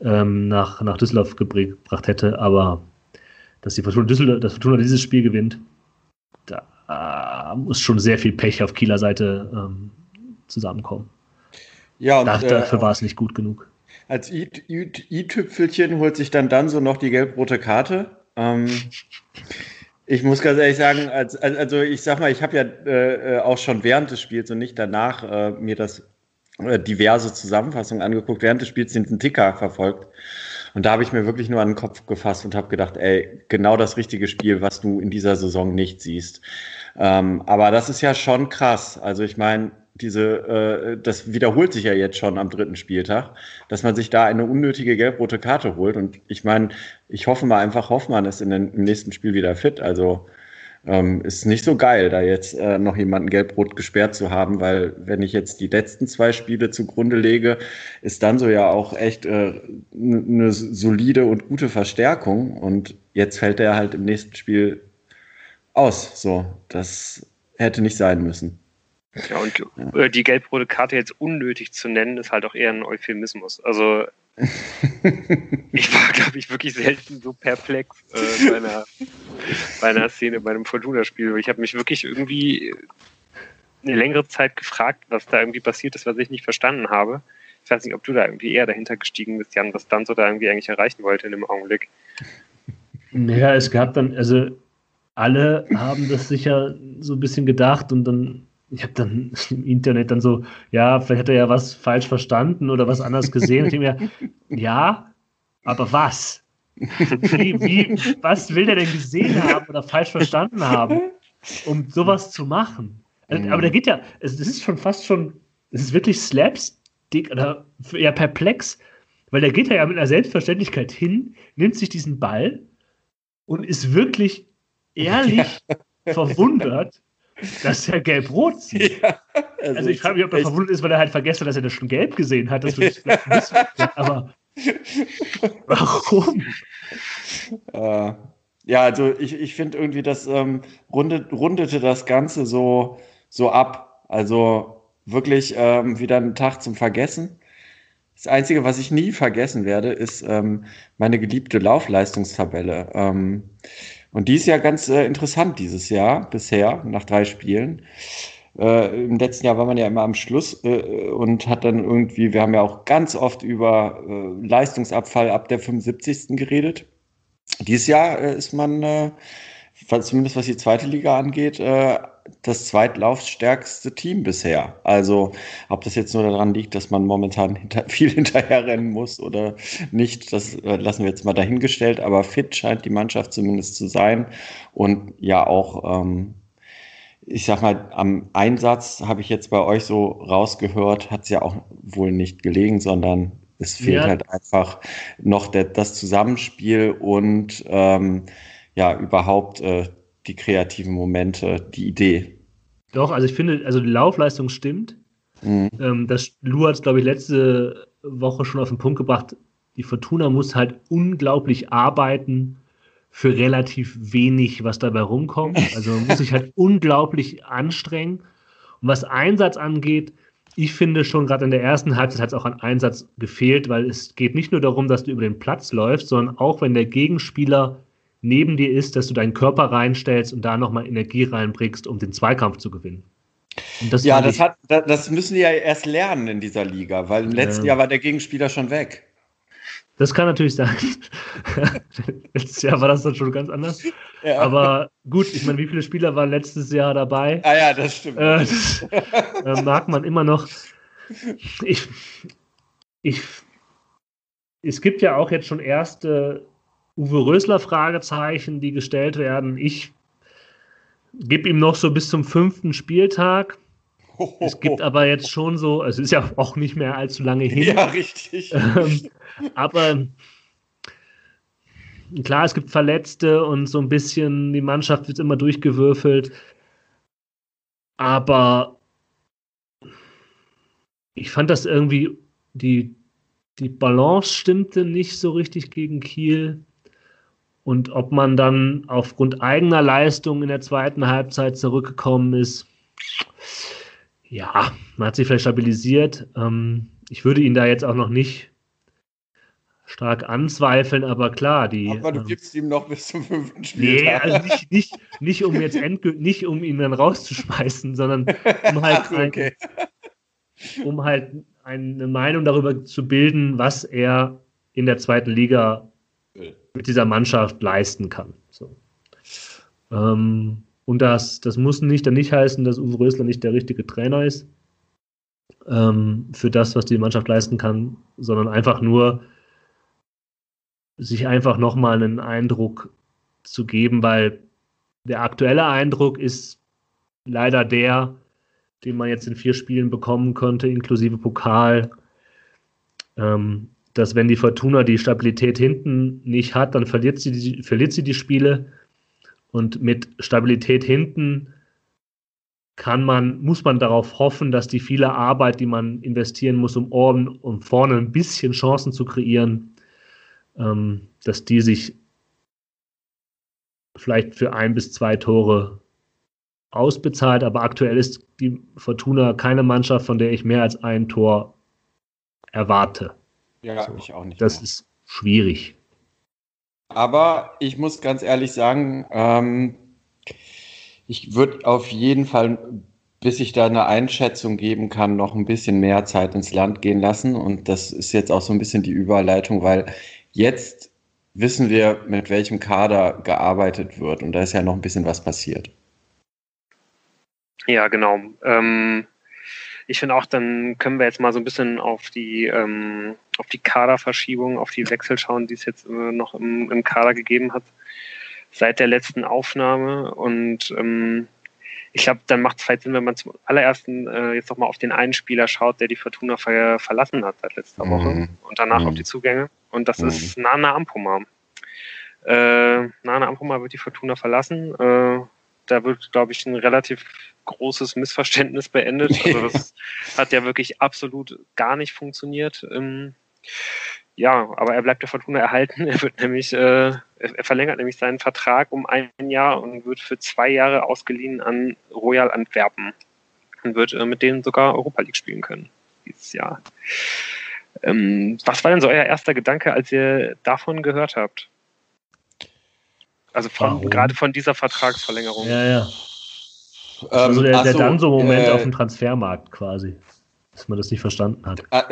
ähm, nach, nach Düsseldorf gebracht hätte. Aber dass die Fortuna, Düsseldorf, dass Fortuna dieses Spiel gewinnt, da äh, muss schon sehr viel Pech auf Kieler Seite ähm, zusammenkommen. Ja, und, dafür, dafür äh, war es nicht gut genug. Als i-Tüpfelchen holt sich dann dann so noch die gelb-rote Karte. Ähm, ich muss ganz ehrlich sagen, als, also ich sag mal, ich habe ja äh, auch schon während des Spiels und nicht danach äh, mir das äh, diverse Zusammenfassungen angeguckt, während des Spiels den Ticker verfolgt. Und da habe ich mir wirklich nur an den Kopf gefasst und habe gedacht, ey, genau das richtige Spiel, was du in dieser Saison nicht siehst. Ähm, aber das ist ja schon krass. Also ich meine, diese, äh, das wiederholt sich ja jetzt schon am dritten Spieltag, dass man sich da eine unnötige gelb-rote Karte holt. Und ich meine, ich hoffe mal einfach, Hoffmann ist in den, im nächsten Spiel wieder fit. Also ähm, ist nicht so geil, da jetzt äh, noch jemanden gelb-rot gesperrt zu haben, weil wenn ich jetzt die letzten zwei Spiele zugrunde lege, ist dann so ja auch echt äh, eine solide und gute Verstärkung und jetzt fällt er halt im nächsten Spiel aus. So, das hätte nicht sein müssen. Ja, und ja. Äh, die gelb-rote Karte jetzt unnötig zu nennen, ist halt auch eher ein Euphemismus. Also ich war, glaube ich, wirklich selten so perplex äh, bei, einer, bei einer Szene, bei einem Fortuna-Spiel. Ich habe mich wirklich irgendwie eine längere Zeit gefragt, was da irgendwie passiert ist, was ich nicht verstanden habe. Ich weiß nicht, ob du da irgendwie eher dahinter gestiegen bist, Jan, was Danzo da irgendwie eigentlich erreichen wollte in dem Augenblick. Naja, es gab dann, also alle haben das sicher so ein bisschen gedacht und dann ich habe dann [LAUGHS] im Internet dann so, ja, vielleicht hat er ja was falsch verstanden oder was anders gesehen. ich mir, ja, aber was? Wie, wie, was will der denn gesehen haben oder falsch verstanden haben, um sowas zu machen? Also, aber da geht ja, es ist schon fast schon, es ist wirklich Slapstick oder ja perplex, weil der geht ja mit einer Selbstverständlichkeit hin, nimmt sich diesen Ball und ist wirklich [LAUGHS] ehrlich verwundert, dass er gelb-rot [LAUGHS] sieht. Ja, also, also, ich frage mich, ob er verwundert ist, weil er halt vergessen hat, dass er das schon gelb gesehen hat. Das ich wissen. Aber [LAUGHS] warum? Äh, ja, also ich, ich finde irgendwie, das ähm, rundet, rundete das Ganze so, so ab. Also wirklich ähm, wieder ein Tag zum Vergessen. Das Einzige, was ich nie vergessen werde, ist ähm, meine geliebte Laufleistungstabelle. Ähm, und die ist ja ganz äh, interessant dieses Jahr, bisher, nach drei Spielen. Äh, Im letzten Jahr war man ja immer am Schluss äh, und hat dann irgendwie, wir haben ja auch ganz oft über äh, Leistungsabfall ab der 75. geredet. Dieses Jahr äh, ist man, äh, zumindest was die zweite Liga angeht, das zweitlaufstärkste Team bisher. Also ob das jetzt nur daran liegt, dass man momentan [LAUGHS] hinter, viel hinterherrennen muss oder nicht, das äh, lassen wir jetzt mal dahingestellt. Aber fit scheint die Mannschaft zumindest zu sein. Und ja auch, ähm, ich sag mal, am Einsatz habe ich jetzt bei euch so rausgehört, hat es ja auch wohl nicht gelegen, sondern es fehlt ja. halt einfach noch der, das Zusammenspiel und ähm, ja, überhaupt äh, die kreativen Momente, die Idee. Doch, also ich finde, also die Laufleistung stimmt. Mhm. Ähm, das Lu hat es, glaube ich, letzte Woche schon auf den Punkt gebracht. Die Fortuna muss halt unglaublich arbeiten für relativ wenig, was dabei rumkommt. [LAUGHS] Also man muss sich halt unglaublich anstrengen. Und was Einsatz angeht, ich finde schon gerade in der ersten Halbzeit hat es auch an Einsatz gefehlt, weil es geht nicht nur darum, dass du über den Platz läufst, sondern auch wenn der Gegenspieler neben dir ist, dass du deinen Körper reinstellst und da nochmal Energie reinbringst, um den Zweikampf zu gewinnen. Das ja, das, hat, das müssen die ja erst lernen in dieser Liga, weil im letzten Jahr war der Gegenspieler schon weg. Das kann natürlich sein. [LAUGHS] letztes Jahr war das dann schon ganz anders. Ja. Aber gut, ich meine, wie viele Spieler waren letztes Jahr dabei? Ah ja, das stimmt. Äh, das, äh, mag man immer noch. Ich, ich, es gibt ja auch jetzt schon erste Uwe Rösler Fragezeichen, die gestellt werden. Ich gebe ihm noch so bis zum fünften Spieltag. Es gibt aber jetzt schon so, es ist ja auch nicht mehr allzu lange hin. Ja, richtig. Ähm, aber klar, es gibt Verletzte und so ein bisschen, die Mannschaft wird immer durchgewürfelt. Aber ich fand das irgendwie, die, die Balance stimmte nicht so richtig gegen Kiel. Und ob man dann aufgrund eigener Leistung in der zweiten Halbzeit zurückgekommen ist, ja, man hat sich vielleicht stabilisiert. Ähm, ich würde ihn da jetzt auch noch nicht stark anzweifeln, aber klar, die. Aber du ähm, gibst ihm noch bis zum fünften Spiel. Nee, also nicht, nicht, nicht um jetzt endgültig, nicht um ihn dann rauszuschmeißen, sondern um halt, Ach, okay. ein, um halt eine Meinung darüber zu bilden, was er in der zweiten Liga mit dieser Mannschaft leisten kann. So. Ähm, und das, das muss nicht dann nicht heißen, dass Uwe Rösler nicht der richtige Trainer ist ähm, für das, was die Mannschaft leisten kann, sondern einfach nur sich einfach nochmal einen Eindruck zu geben, weil der aktuelle Eindruck ist leider der, den man jetzt in vier Spielen bekommen konnte, inklusive Pokal. Ähm, dass wenn die Fortuna die Stabilität hinten nicht hat, dann verliert sie die, verliert sie die Spiele. Und mit Stabilität hinten kann man, muss man darauf hoffen, dass die viele Arbeit, die man investieren muss, um oben und vorne ein bisschen Chancen zu kreieren, ähm, dass die sich vielleicht für ein bis zwei Tore ausbezahlt. Aber aktuell ist die Fortuna keine Mannschaft, von der ich mehr als ein Tor erwarte. Ja, so. ich auch nicht. Das mehr. ist schwierig. Aber ich muss ganz ehrlich sagen, ähm, ich würde auf jeden Fall, bis ich da eine Einschätzung geben kann, noch ein bisschen mehr Zeit ins Land gehen lassen. Und das ist jetzt auch so ein bisschen die Überleitung, weil jetzt wissen wir, mit welchem Kader gearbeitet wird. Und da ist ja noch ein bisschen was passiert. Ja, genau. Ähm, ich finde auch, dann können wir jetzt mal so ein bisschen auf die, ähm, auf die Kaderverschiebung, auf die Wechsel schauen, die es jetzt äh, noch im, im Kader gegeben hat seit der letzten Aufnahme. Und ähm, ich glaube, dann macht es vielleicht Sinn, wenn man zum allerersten äh, jetzt nochmal auf den einen Spieler schaut, der die Fortuna ver verlassen hat seit letzter Woche mhm. und danach mhm. auf die Zugänge. Und das mhm. ist Nana Ampoma. Äh, Nana Ampoma wird die Fortuna verlassen. Äh, da wird, glaube ich, ein relativ großes Missverständnis beendet. Also [LAUGHS] das hat ja wirklich absolut gar nicht funktioniert. Ähm, ja, aber er bleibt der Fortuna erhalten. [LAUGHS] Er wird nämlich, äh, er verlängert nämlich seinen Vertrag um ein Jahr und wird für zwei Jahre ausgeliehen an Royal Antwerpen und wird äh, mit denen sogar Europa League spielen können dieses Jahr. Ähm, was war denn so euer erster Gedanke, als ihr davon gehört habt? Also von, gerade von dieser Vertragsverlängerung. Ja, ja. Also der, der so, dann so Moment äh, auf dem Transfermarkt quasi dass man das nicht verstanden hat. Ah,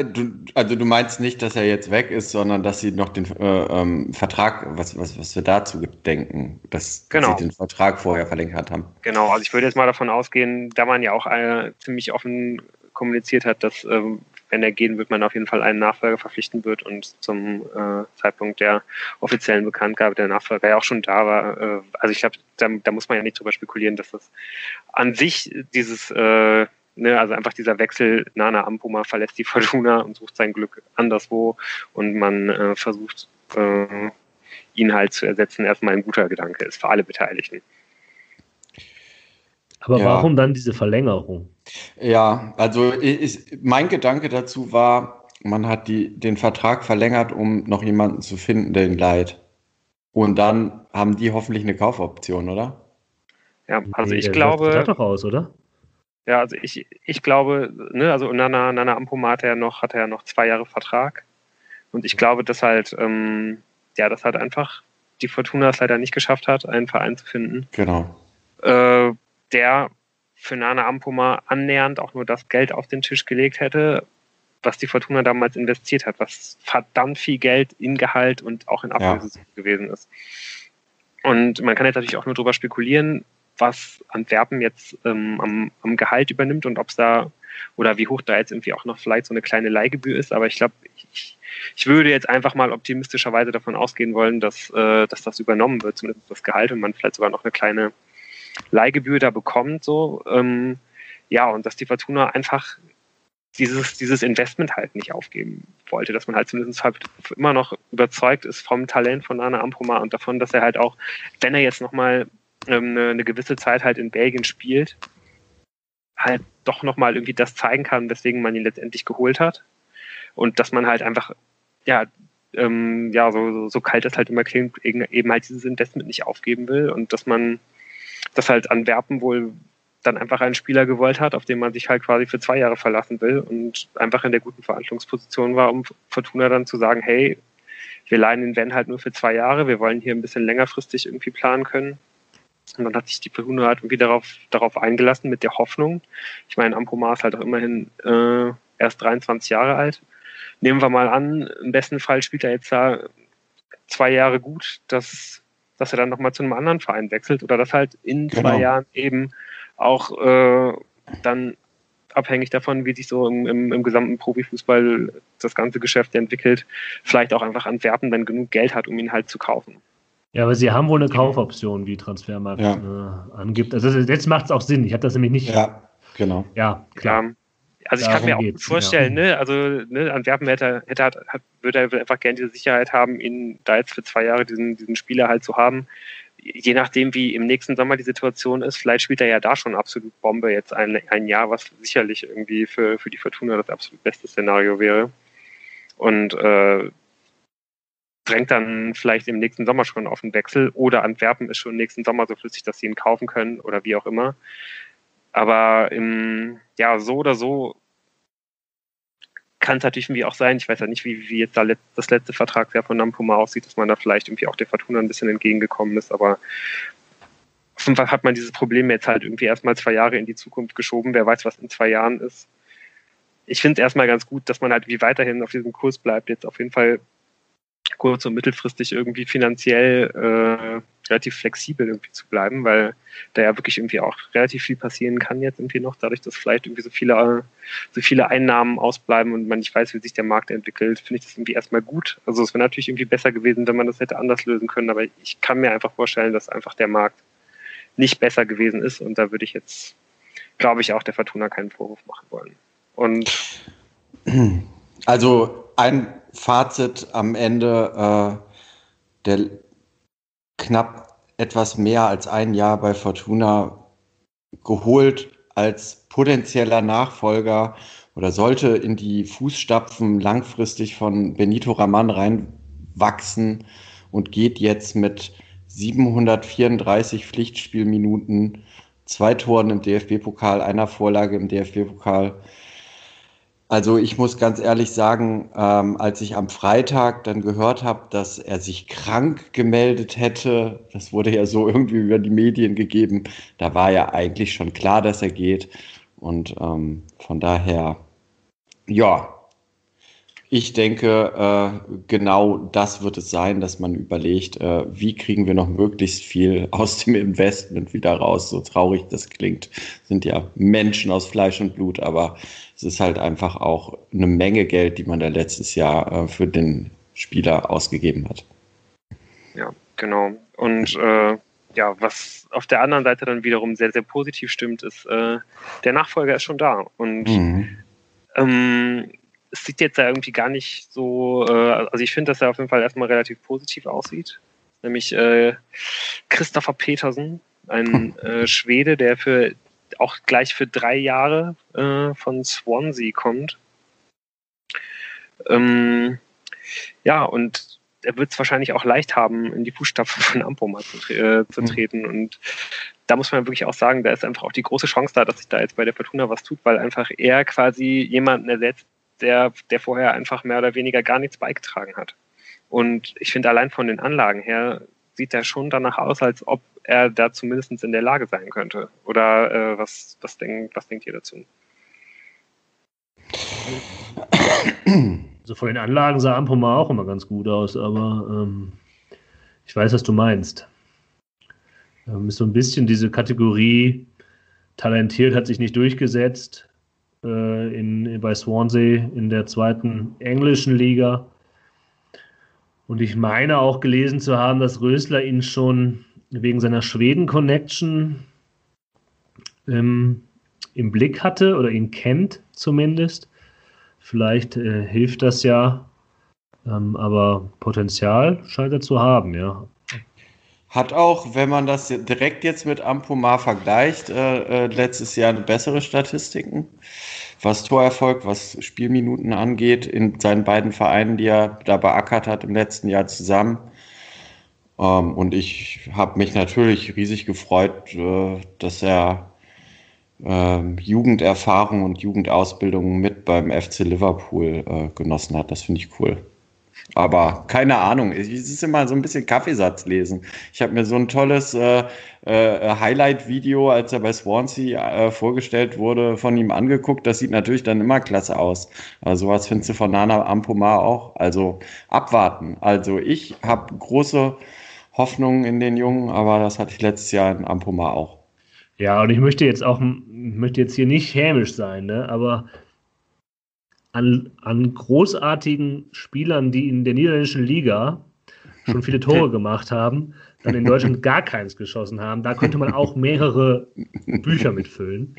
also du meinst nicht, dass er jetzt weg ist, sondern dass sie noch den äh, ähm, Vertrag, was, was, was wir dazu denken, dass, genau. dass sie den Vertrag vorher verlängert haben. Genau, also ich würde jetzt mal davon ausgehen, da man ja auch äh, ziemlich offen kommuniziert hat, dass ähm, wenn er gehen wird, man auf jeden Fall einen Nachfolger verpflichten wird und zum äh, Zeitpunkt der offiziellen Bekanntgabe der Nachfolger ja auch schon da war. Äh, also ich glaube, da, da, muss man ja nicht drüber spekulieren, dass das an sich dieses äh, Ne, also einfach dieser Wechsel, Nana Ampuma verlässt die Fortuna und sucht sein Glück anderswo und man äh, versucht, äh, ihn halt zu ersetzen, erstmal ein guter Gedanke ist für alle Beteiligten. Aber ja. warum dann diese Verlängerung? Ja, also ich, mein Gedanke dazu war, man hat die, den Vertrag verlängert, um noch jemanden zu finden, der ihn leiht. Und dann haben die hoffentlich eine Kaufoption, oder? Ja, also nee, ich glaube. Das doch aus, oder? Ja, also ich, ich glaube, ne, also Nana, Nana Ampoma hat ja noch, hat ja noch zwei Jahre Vertrag. Und ich glaube, dass halt, ähm, ja, das halt einfach die Fortuna es leider nicht geschafft hat, einen Verein zu finden. Genau. Äh, der für Nana Ampoma annähernd auch nur das Geld auf den Tisch gelegt hätte, was die Fortuna damals investiert hat, was verdammt viel Geld in Gehalt und auch in Ablöse ja. gewesen ist. Und man kann jetzt natürlich auch nur darüber spekulieren, was Antwerpen jetzt ähm, am, am, Gehalt übernimmt und ob es da oder wie hoch da jetzt irgendwie auch noch vielleicht so eine kleine Leihgebühr ist. Aber ich glaube, ich, ich würde jetzt einfach mal optimistischerweise davon ausgehen wollen, dass, äh, dass das übernommen wird, zumindest das Gehalt und man vielleicht sogar noch eine kleine Leihgebühr da bekommt. So. Ähm, ja, und dass die Fortuna einfach dieses, dieses Investment halt nicht aufgeben wollte, dass man halt zumindest halt immer noch überzeugt ist vom Talent von Anna Amproma und davon, dass er halt auch, wenn er jetzt nochmal ähm, eine, eine, gewisse Zeit halt in Belgien spielt, halt doch nochmal irgendwie das zeigen kann, weswegen man ihn letztendlich geholt hat. Und dass man halt einfach, ja, ähm, ja, so, so, so kalt das halt immer klingt, eben halt dieses Investment nicht aufgeben will und dass man das halt Antwerpen wohl dann einfach einen Spieler gewollt hat, auf den man sich halt quasi für zwei Jahre verlassen will und einfach in der guten Verhandlungsposition war, um Fortuna dann zu sagen, hey, wir leihen den Van halt nur für zwei Jahre, wir wollen hier ein bisschen längerfristig irgendwie planen können. Und dann hat sich die Fortuna halt irgendwie darauf, darauf eingelassen mit der Hoffnung. Ich meine, Ampomar ist halt auch immerhin äh, erst 23 Jahre alt. Nehmen wir mal an, im besten Fall spielt er jetzt da zwei Jahre gut, dass, dass er dann nochmal zu einem anderen Verein wechselt oder dass halt in genau. zwei Jahren eben auch äh, dann abhängig davon, wie sich so im, im, im, gesamten Profifußball das ganze Geschäft entwickelt, vielleicht auch einfach Antwerpen dann genug Geld hat, um ihn halt zu kaufen. Ja, aber sie haben wohl eine Kaufoption, wie Transfermarkt ja. äh, angibt. Also jetzt macht es auch Sinn. Ich habe das nämlich nicht. Ja, genau. Ja, klar. Ja. Also ich Darum kann mir auch vorstellen, ja. ne, also ne, Antwerpen hätte, hätte hat, würde einfach gerne diese Sicherheit haben, ihn da jetzt für zwei Jahre diesen, diesen Spieler halt zu haben. je nachdem, wie im nächsten Sommer die Situation ist, vielleicht spielt er ja da schon absolut Bombe jetzt ein, ein Jahr, was sicherlich irgendwie für, für die Fortuna das absolut beste Szenario wäre. Und äh, drängt dann vielleicht im nächsten Sommer schon auf den Wechsel oder Antwerpen ist schon nächsten Sommer so flüssig, dass sie ihn kaufen können oder wie auch immer. Aber im, ja, so oder so kann es natürlich irgendwie auch sein, ich weiß ja nicht, wie, wie jetzt da let, das letzte Vertragsjahr von Nampuma aussieht, dass man da vielleicht irgendwie auch der Fortuna ein bisschen entgegengekommen ist, aber auf jeden Fall hat man dieses Problem jetzt halt irgendwie erstmal zwei Jahre in die Zukunft geschoben. Wer weiß, was in zwei Jahren ist. Ich finde es erstmal ganz gut, dass man halt wie weiterhin auf diesem Kurs bleibt, jetzt auf jeden Fall kurz- und mittelfristig irgendwie finanziell äh, relativ flexibel irgendwie zu bleiben, weil da ja wirklich irgendwie auch relativ viel passieren kann jetzt irgendwie noch, dadurch, dass vielleicht irgendwie so viele, so viele Einnahmen ausbleiben und man nicht weiß, wie sich der Markt entwickelt, finde ich das irgendwie erstmal gut. Also es wäre natürlich irgendwie besser gewesen, wenn man das hätte anders lösen können, aber ich kann mir einfach vorstellen, dass einfach der Markt nicht besser gewesen ist und da würde ich jetzt, glaube ich, auch der Fortuna keinen Vorwurf machen wollen. Und also ein Fazit am Ende, äh, der knapp etwas mehr als ein Jahr bei Fortuna geholt als potenzieller Nachfolger oder sollte in die Fußstapfen langfristig von Benito Raman reinwachsen und geht jetzt mit 734 Pflichtspielminuten, zwei Toren im DFB-Pokal, einer Vorlage im DFB-Pokal also ich muss ganz ehrlich sagen, ähm, als ich am Freitag dann gehört habe, dass er sich krank gemeldet hätte, das wurde ja so irgendwie über die Medien gegeben, da war ja eigentlich schon klar, dass er geht. Und ähm, von daher, ja, ich denke, äh, genau das wird es sein, dass man überlegt, äh, wie kriegen wir noch möglichst viel [LAUGHS] aus dem Investment wieder raus. So traurig das klingt, sind ja Menschen aus Fleisch und Blut, aber es ist halt einfach auch eine Menge Geld, die man da letztes Jahr äh, für den Spieler ausgegeben hat. Ja, genau. Und äh, ja, was auf der anderen Seite dann wiederum sehr, sehr positiv stimmt, ist, äh, der Nachfolger ist schon da. Und mhm. ähm, es sieht jetzt ja irgendwie gar nicht so, äh, also ich finde, dass er auf jeden Fall erstmal relativ positiv aussieht. Nämlich äh, Christopher Petersen, ein äh, Schwede, der für auch gleich für drei Jahre äh, von Swansea kommt. Ähm, ja, und er wird es wahrscheinlich auch leicht haben, in die Fußstapfen von Ampoma zu, äh, zu mhm. treten. Und da muss man wirklich auch sagen, da ist einfach auch die große Chance da, dass sich da jetzt bei der Fortuna was tut, weil einfach er quasi jemanden ersetzt, der, der vorher einfach mehr oder weniger gar nichts beigetragen hat. Und ich finde, allein von den Anlagen her sieht er schon danach aus, als ob er da zumindest in der Lage sein könnte. Oder äh, was, was, denk, was denkt ihr dazu? Also von den Anlagen sah Ampoma auch immer ganz gut aus, aber ähm, ich weiß, was du meinst. Ähm, ist so ein bisschen diese Kategorie, talentiert hat sich nicht durchgesetzt, äh, in, bei Swansea in der zweiten englischen Liga. Und ich meine auch gelesen zu haben, dass Rösler ihn schon wegen seiner Schweden-Connection ähm, im Blick hatte oder ihn kennt zumindest. Vielleicht äh, hilft das ja, ähm, aber Potenzial scheint er zu haben, ja. Hat auch, wenn man das direkt jetzt mit Ampomar vergleicht, äh, äh, letztes Jahr bessere Statistiken, was Torerfolg, was Spielminuten angeht, in seinen beiden Vereinen, die er da beackert hat im letzten Jahr zusammen. Ähm, und ich habe mich natürlich riesig gefreut, äh, dass er äh, Jugenderfahrung und Jugendausbildung mit beim FC Liverpool äh, genossen hat. Das finde ich cool. Aber keine Ahnung, es ist immer so ein bisschen Kaffeesatz lesen. Ich habe mir so ein tolles äh, äh, Highlight-Video, als er bei Swansea äh, vorgestellt wurde, von ihm angeguckt. Das sieht natürlich dann immer klasse aus. Aber sowas findest du von Nana Ampomar auch. Also abwarten. Also ich habe große Hoffnungen in den Jungen, aber das hatte ich letztes Jahr in Ampomar auch. Ja, und ich möchte jetzt auch, möchte jetzt hier nicht hämisch sein, ne? aber an, an großartigen Spielern, die in der niederländischen Liga schon viele Tore [LAUGHS] gemacht haben, dann in Deutschland gar keins geschossen haben. Da könnte man auch mehrere Bücher mitfüllen.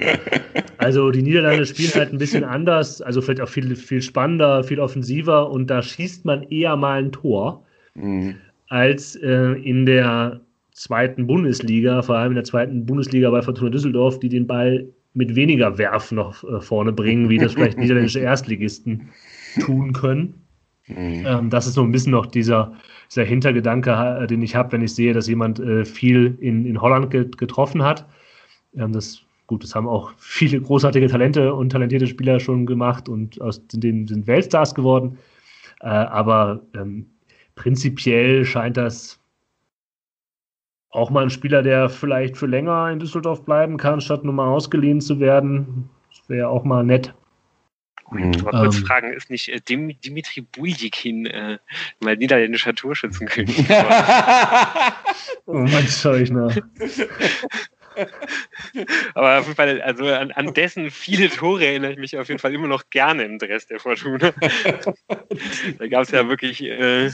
Also die Niederlande spielen halt ein bisschen anders, also vielleicht auch viel, viel spannender, viel offensiver und da schießt man eher mal ein Tor, mhm. als äh, in der zweiten Bundesliga, vor allem in der zweiten Bundesliga bei Fortuna Düsseldorf, die den Ball mit weniger Werf noch äh, vorne bringen, wie das vielleicht niederländische [LAUGHS] Erstligisten tun können. Mhm. Ähm, das ist so ein bisschen noch dieser, dieser Hintergedanke, äh, den ich habe, wenn ich sehe, dass jemand äh, viel in, in Holland getroffen hat. Ähm, das, gut, das haben auch viele großartige Talente und talentierte Spieler schon gemacht und aus denen sind Weltstars geworden. Äh, aber ähm, prinzipiell scheint das auch mal ein Spieler, der vielleicht für länger in Düsseldorf bleiben kann, statt nur mal ausgeliehen zu werden. Das wäre auch mal nett. Ich mal kurz ähm, fragen, ist nicht äh, Dimitri Buljikin äh, mal niederländischer Torschützenkönig geworden? [LAUGHS] oh Mann, schau ich nach. [LAUGHS] Aber auf jeden Fall, also an, an, dessen viele Tore erinnere ich mich auf jeden Fall immer noch gerne im Dress der Fortuna. [LAUGHS] da gab es ja wirklich äh,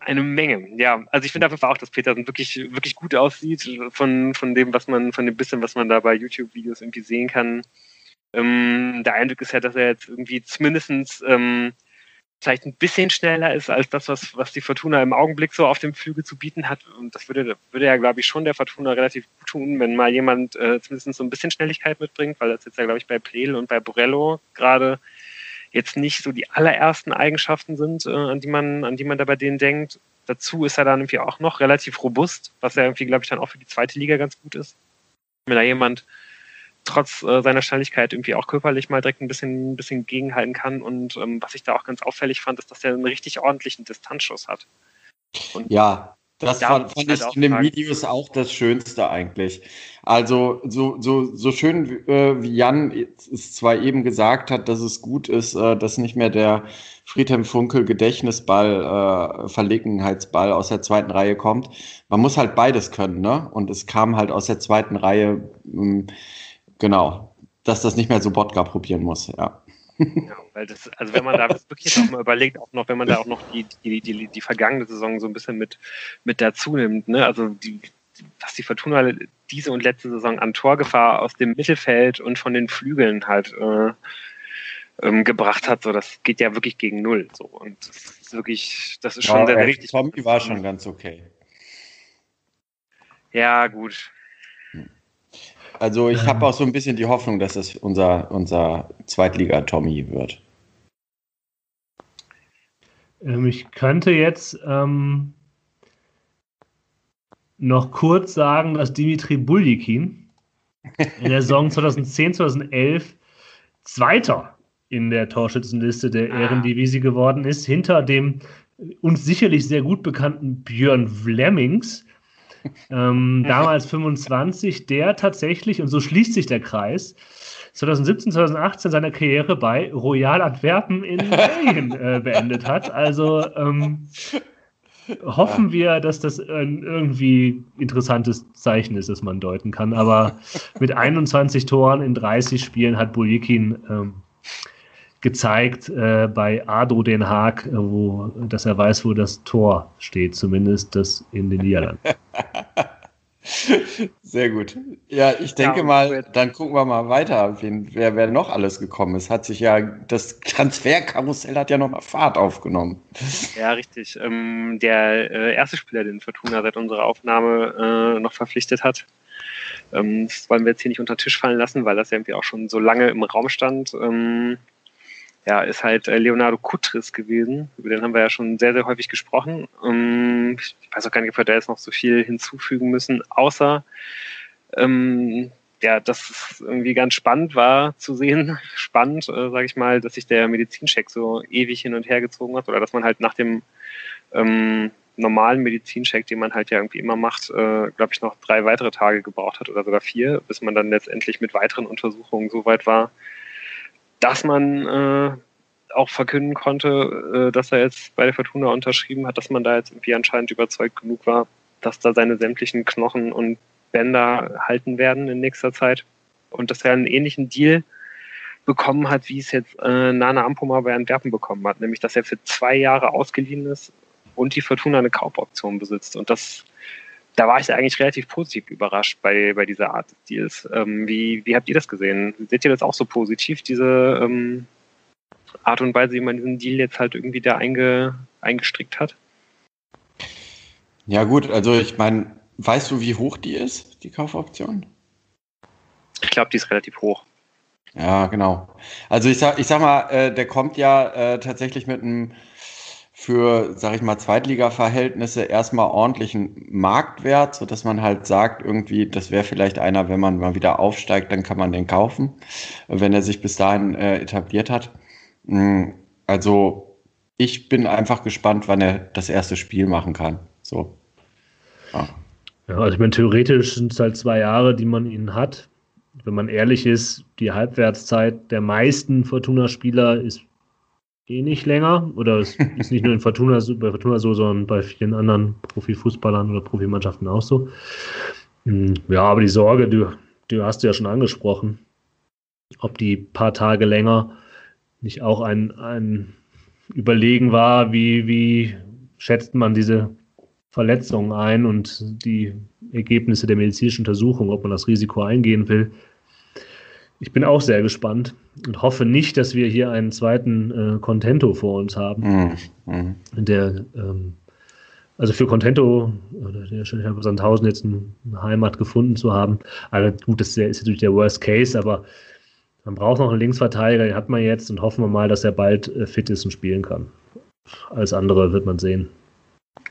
eine Menge. Ja, also ich finde auf jeden Fall auch, dass Petersen wirklich, wirklich gut aussieht von, von dem, was man, von dem bisschen, was man da bei YouTube-Videos irgendwie sehen kann. Ähm, der Eindruck ist ja, dass er jetzt irgendwie zumindestens ähm, vielleicht ein bisschen schneller ist als das, was, was die Fortuna im Augenblick so auf dem Flügel zu bieten hat. Und das würde, würde ja, glaube ich, schon der Fortuna relativ gut tun, wenn mal jemand äh, zumindest so ein bisschen Schnelligkeit mitbringt, weil das jetzt ja, glaube ich, bei Plel und bei Borello gerade jetzt nicht so die allerersten Eigenschaften sind, äh, an die man, an die man da bei denen denkt. Dazu ist er dann irgendwie auch noch relativ robust, was ja irgendwie, glaube ich, dann auch für die zweite Liga ganz gut ist. Wenn da jemand trotz äh, seiner Schnelligkeit irgendwie auch körperlich mal direkt ein bisschen, ein bisschen gegenhalten kann. Und ähm, was ich da auch ganz auffällig fand, ist, dass er einen richtig ordentlichen Distanzschuss hat. Und ja, das da fand, fand ich in den Videos auch das Schönste eigentlich. Also so, so, so schön äh, wie Jan es zwar eben gesagt hat, dass es gut ist, äh, dass nicht mehr der Friedhelm Funkel Gedächtnisball, äh, Verlegenheitsball aus der zweiten Reihe kommt. Man muss halt beides können, ne? Und es kam halt aus der zweiten Reihe. Ähm, Genau, dass das nicht mehr so Bodka probieren muss, ja. Ja, weil das, also wenn man da [LAUGHS] wirklich jetzt auch mal überlegt, auch noch, wenn man da auch noch die, die, die, die vergangene Saison so ein bisschen mit, mit dazu nimmt, ne? also die, was die Fortuna diese und letzte Saison an Torgefahr aus dem Mittelfeld und von den Flügeln halt äh, ähm, gebracht hat, so das geht ja wirklich gegen null. So. Und das ist wirklich, das ist schon ja, sehr, sehr richtig. Tommy war schon ganz okay. Ja, gut. Also ich habe auch so ein bisschen die Hoffnung, dass es unser, unser Zweitliga-Tommy wird. Ähm, ich könnte jetzt ähm, noch kurz sagen, dass Dimitri Buljikin in der Saison [LAUGHS] 2010, 2011 Zweiter in der Torschützenliste der ah. Ehrendivisie geworden ist, hinter dem uns sicherlich sehr gut bekannten Björn Flemmings, ähm, damals 25, der tatsächlich, und so schließt sich der Kreis, 2017, 2018 seine Karriere bei Royal Antwerpen in [LAUGHS] Belgien äh, beendet hat. Also ähm, hoffen wir, dass das ein irgendwie interessantes Zeichen ist, das man deuten kann. Aber [LAUGHS] mit 21 Toren in 30 Spielen hat Buljikin ähm, gezeigt äh, bei Ado Den Haag, äh, wo, dass er weiß, wo das Tor steht, zumindest das in den Niederlanden. [LAUGHS] Sehr gut. Ja, ich denke ja, mal, dann gucken wir mal weiter, wen, wer, wer noch alles gekommen ist. Hat sich ja, das Transferkarussell hat ja noch mal Fahrt aufgenommen. Ja, richtig. Ähm, der äh, erste Spieler, den Fortuna seit unserer Aufnahme äh, noch verpflichtet hat, ähm, das wollen wir jetzt hier nicht unter den Tisch fallen lassen, weil das ja irgendwie auch schon so lange im Raum stand. Ähm, ja, ist halt äh, Leonardo Kutris gewesen. Über den haben wir ja schon sehr, sehr häufig gesprochen. Ähm, ich weiß auch gar nicht, ob wir da jetzt noch so viel hinzufügen müssen, außer ähm, ja, dass es irgendwie ganz spannend war zu sehen, [LAUGHS] spannend, äh, sage ich mal, dass sich der Medizincheck so ewig hin und her gezogen hat oder dass man halt nach dem ähm, normalen Medizincheck, den man halt ja irgendwie immer macht, äh, glaube ich, noch drei weitere Tage gebraucht hat oder sogar vier, bis man dann letztendlich mit weiteren Untersuchungen so weit war, dass man äh, auch verkünden konnte, äh, dass er jetzt bei der Fortuna unterschrieben hat, dass man da jetzt irgendwie anscheinend überzeugt genug war, dass da seine sämtlichen Knochen und Bänder halten werden in nächster Zeit. Und dass er einen ähnlichen Deal bekommen hat, wie es jetzt äh, Nana Ampoma bei Antwerpen bekommen hat, nämlich dass er für zwei Jahre ausgeliehen ist und die Fortuna eine Kaufoption besitzt. Und das da war ich eigentlich relativ positiv überrascht bei, bei dieser Art des Deals. Ähm, wie, wie habt ihr das gesehen? Seht ihr das auch so positiv, diese ähm, Art und Weise, wie man diesen Deal jetzt halt irgendwie da einge, eingestrickt hat? Ja, gut, also ich meine, weißt du, wie hoch die ist, die Kaufoption? Ich glaube, die ist relativ hoch. Ja, genau. Also ich sag, ich sag mal, äh, der kommt ja äh, tatsächlich mit einem für, sag ich mal, Zweitliga-Verhältnisse erstmal ordentlichen Marktwert, sodass man halt sagt, irgendwie, das wäre vielleicht einer, wenn man mal wieder aufsteigt, dann kann man den kaufen, wenn er sich bis dahin äh, etabliert hat. Hm, also ich bin einfach gespannt, wann er das erste Spiel machen kann. So. Ja, ja also ich meine, theoretisch sind es halt zwei Jahre, die man ihn hat. Wenn man ehrlich ist, die Halbwertszeit der meisten Fortuna-Spieler ist eh nicht länger. Oder es [LAUGHS] ist nicht nur in Fortuna, bei Fortuna so, sondern bei vielen anderen Profifußballern oder Profimannschaften auch so. Hm, ja, aber die Sorge, du, du hast du ja schon angesprochen, ob die paar Tage länger nicht auch ein, ein Überlegen war, wie, wie schätzt man diese Verletzungen ein und die Ergebnisse der medizinischen Untersuchung, ob man das Risiko eingehen will. Ich bin auch sehr gespannt und hoffe nicht, dass wir hier einen zweiten äh, Contento vor uns haben. Mhm. Der, ähm, also für Contento, oder der Herr Sandhausen jetzt eine Heimat gefunden zu haben. Also gut, das ist natürlich der Worst Case, aber man braucht noch einen Linksverteidiger, den hat man jetzt und hoffen wir mal, dass er bald äh, fit ist und spielen kann. Alles andere wird man sehen.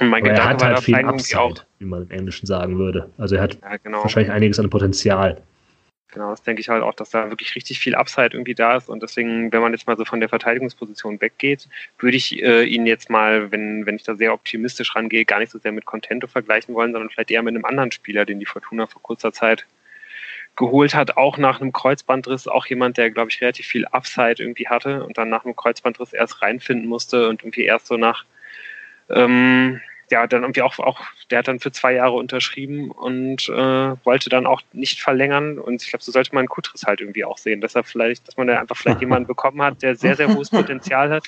mein Aber er hat halt viel Upside, auch. wie man im Englischen sagen würde. Also er hat ja, genau. wahrscheinlich einiges an Potenzial. Genau, das denke ich halt auch, dass da wirklich richtig viel Upside irgendwie da ist. Und deswegen, wenn man jetzt mal so von der Verteidigungsposition weggeht, würde ich äh, ihn jetzt mal, wenn, wenn ich da sehr optimistisch rangehe, gar nicht so sehr mit Contento vergleichen wollen, sondern vielleicht eher mit einem anderen Spieler, den die Fortuna vor kurzer Zeit geholt hat, auch nach einem Kreuzbandriss, auch jemand, der, glaube ich, relativ viel Upside irgendwie hatte und dann nach einem Kreuzbandriss erst reinfinden musste und irgendwie erst so nach ähm, ja, dann irgendwie auch, auch, der hat dann für zwei Jahre unterschrieben und äh, wollte dann auch nicht verlängern. Und ich glaube, so sollte man Kutris halt irgendwie auch sehen, dass er vielleicht, dass man da einfach vielleicht [LAUGHS] jemanden bekommen hat, der sehr, sehr hohes Potenzial hat,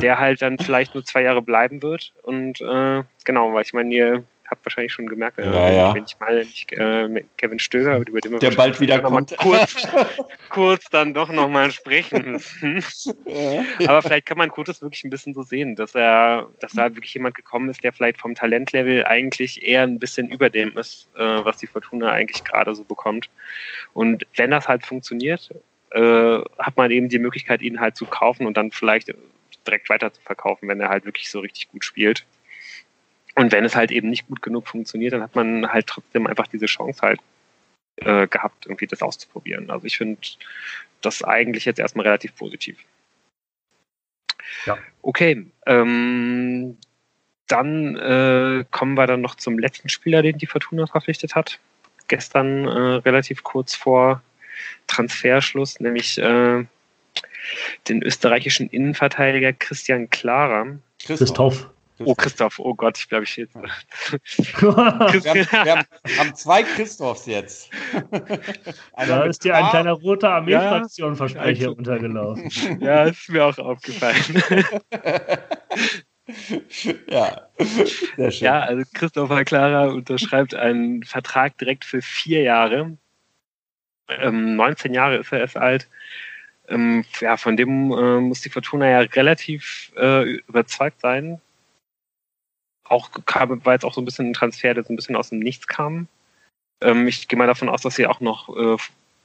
der halt dann vielleicht nur zwei Jahre bleiben wird. Und äh, genau, weil ich meine, ihr habt wahrscheinlich schon gemerkt, äh, ja, ja. wenn ich mal nicht äh, Kevin Stöger, über den wir der bald wieder kommt. Kurz, [LAUGHS] kurz dann doch nochmal sprechen müssen. Ja. Aber vielleicht kann man Kurtis wirklich ein bisschen so sehen, dass er, dass da wirklich jemand gekommen ist, der vielleicht vom Talentlevel eigentlich eher ein bisschen über dem ist, äh, was die Fortuna eigentlich gerade so bekommt. Und wenn das halt funktioniert, äh, hat man eben die Möglichkeit, ihn halt zu kaufen und dann vielleicht direkt weiter zu verkaufen, wenn er halt wirklich so richtig gut spielt. Und wenn es halt eben nicht gut genug funktioniert, dann hat man halt trotzdem einfach diese Chance halt äh, gehabt, irgendwie das auszuprobieren. Also ich finde das eigentlich jetzt erstmal relativ positiv. Ja. Okay, ähm, dann äh, kommen wir dann noch zum letzten Spieler, den die Fortuna verpflichtet hat. Gestern äh, relativ kurz vor Transferschluss, nämlich äh, den österreichischen Innenverteidiger Christian Klarer. Christoph. Oh, Christoph, oh Gott, ich glaube, ich jetzt. [LAUGHS] wir, haben, wir haben zwei Christophs jetzt. da ist dir ein kleiner roter Armeefraktion-Versprecher ja, untergelaufen. [LAUGHS] Ja, ist mir auch aufgefallen. [LAUGHS] ja, sehr schön. Ja, also Christopher Clara unterschreibt einen Vertrag direkt für vier Jahre. Ähm, 19 Jahre ist er erst alt. Ähm, ja, von dem äh, muss die Fortuna ja relativ äh, überzeugt sein auch kam, war jetzt auch so ein bisschen ein Transfer, der so ein bisschen aus dem Nichts kam. Ähm, ich gehe mal davon aus, dass sie auch noch äh,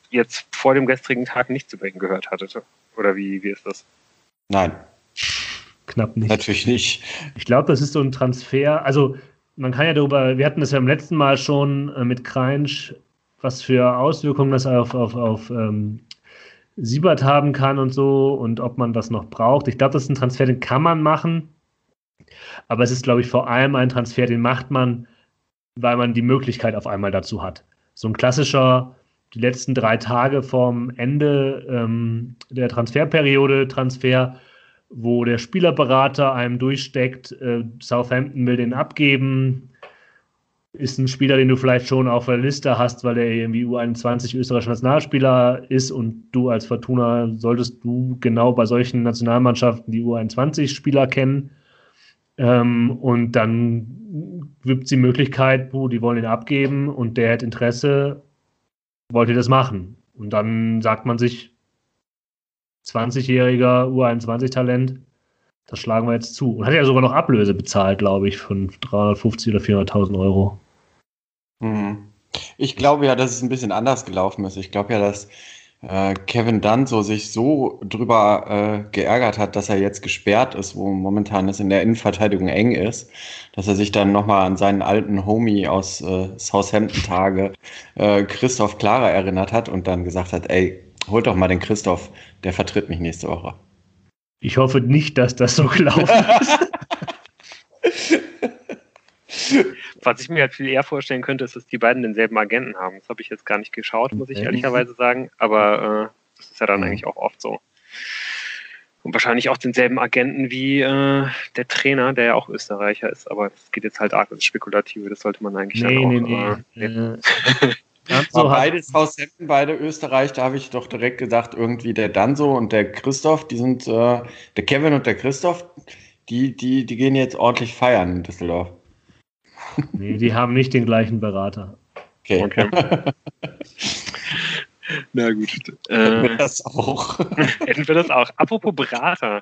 jetzt vor dem gestrigen Tag nichts über ihn gehört hattet. Oder wie, wie ist das? Nein. Knapp nicht. Natürlich nicht. Ich glaube, das ist so ein Transfer. Also, man kann ja darüber, wir hatten das ja beim letzten Mal schon äh, mit Kreinsch, was für Auswirkungen das auf, auf, auf ähm, Siebert haben kann und so und ob man das noch braucht. Ich glaube, das ist ein Transfer, den kann man machen. Aber es ist, glaube ich, vor allem ein Transfer, den macht man, weil man die Möglichkeit auf einmal dazu hat. So ein klassischer, die letzten drei Tage vom Ende ähm, der Transferperiode Transfer, wo der Spielerberater einem durchsteckt, äh, Southampton will den abgeben, ist ein Spieler, den du vielleicht schon auf der Liste hast, weil er irgendwie U21 österreichischer Nationalspieler ist und du als Fortuna solltest du genau bei solchen Nationalmannschaften die U21-Spieler kennen ähm, und dann gibt es die Möglichkeit, wo die wollen ihn abgeben und der hat Interesse, wollt ihr das machen? Und dann sagt man sich, 20-jähriger U21-Talent, Das schlagen wir jetzt zu. Und hat ja sogar noch Ablöse bezahlt, glaube ich, von 350 oder 400.000 Euro. Mhm. Ich glaube ja, dass es ein bisschen anders gelaufen ist. Ich glaube ja, dass äh, Kevin Dunn so sich so drüber äh, geärgert hat, dass er jetzt gesperrt ist, wo momentan es in der Innenverteidigung eng ist, dass er sich dann nochmal an seinen alten Homie aus äh, Southampton-Tage, äh, Christoph Klara, erinnert hat und dann gesagt hat, ey, holt doch mal den Christoph, der vertritt mich nächste Woche. Ich hoffe nicht, dass das so [LAUGHS] gelaufen ist. [LAUGHS] Was ich mir halt viel eher vorstellen könnte, ist, dass die beiden denselben Agenten haben. Das habe ich jetzt gar nicht geschaut, muss ich ehrlicherweise sagen. Aber äh, das ist ja dann mhm. eigentlich auch oft so. Und wahrscheinlich auch denselben Agenten wie äh, der Trainer, der ja auch Österreicher ist. Aber das geht jetzt halt arg ins Spekulative. Das sollte man eigentlich nee, dann auch. Nee, nee. Äh, [LAUGHS] so beide Southampton, beide Österreich, da habe ich doch direkt gesagt, irgendwie der Danso und der Christoph, die sind, äh, der Kevin und der Christoph, die, die, die gehen jetzt ordentlich feiern in Düsseldorf. Nee, die haben nicht den gleichen Berater. Okay. okay. [LAUGHS] Na gut. Hätten wir äh, das auch. [LAUGHS] hätten wir das auch. Apropos Berater.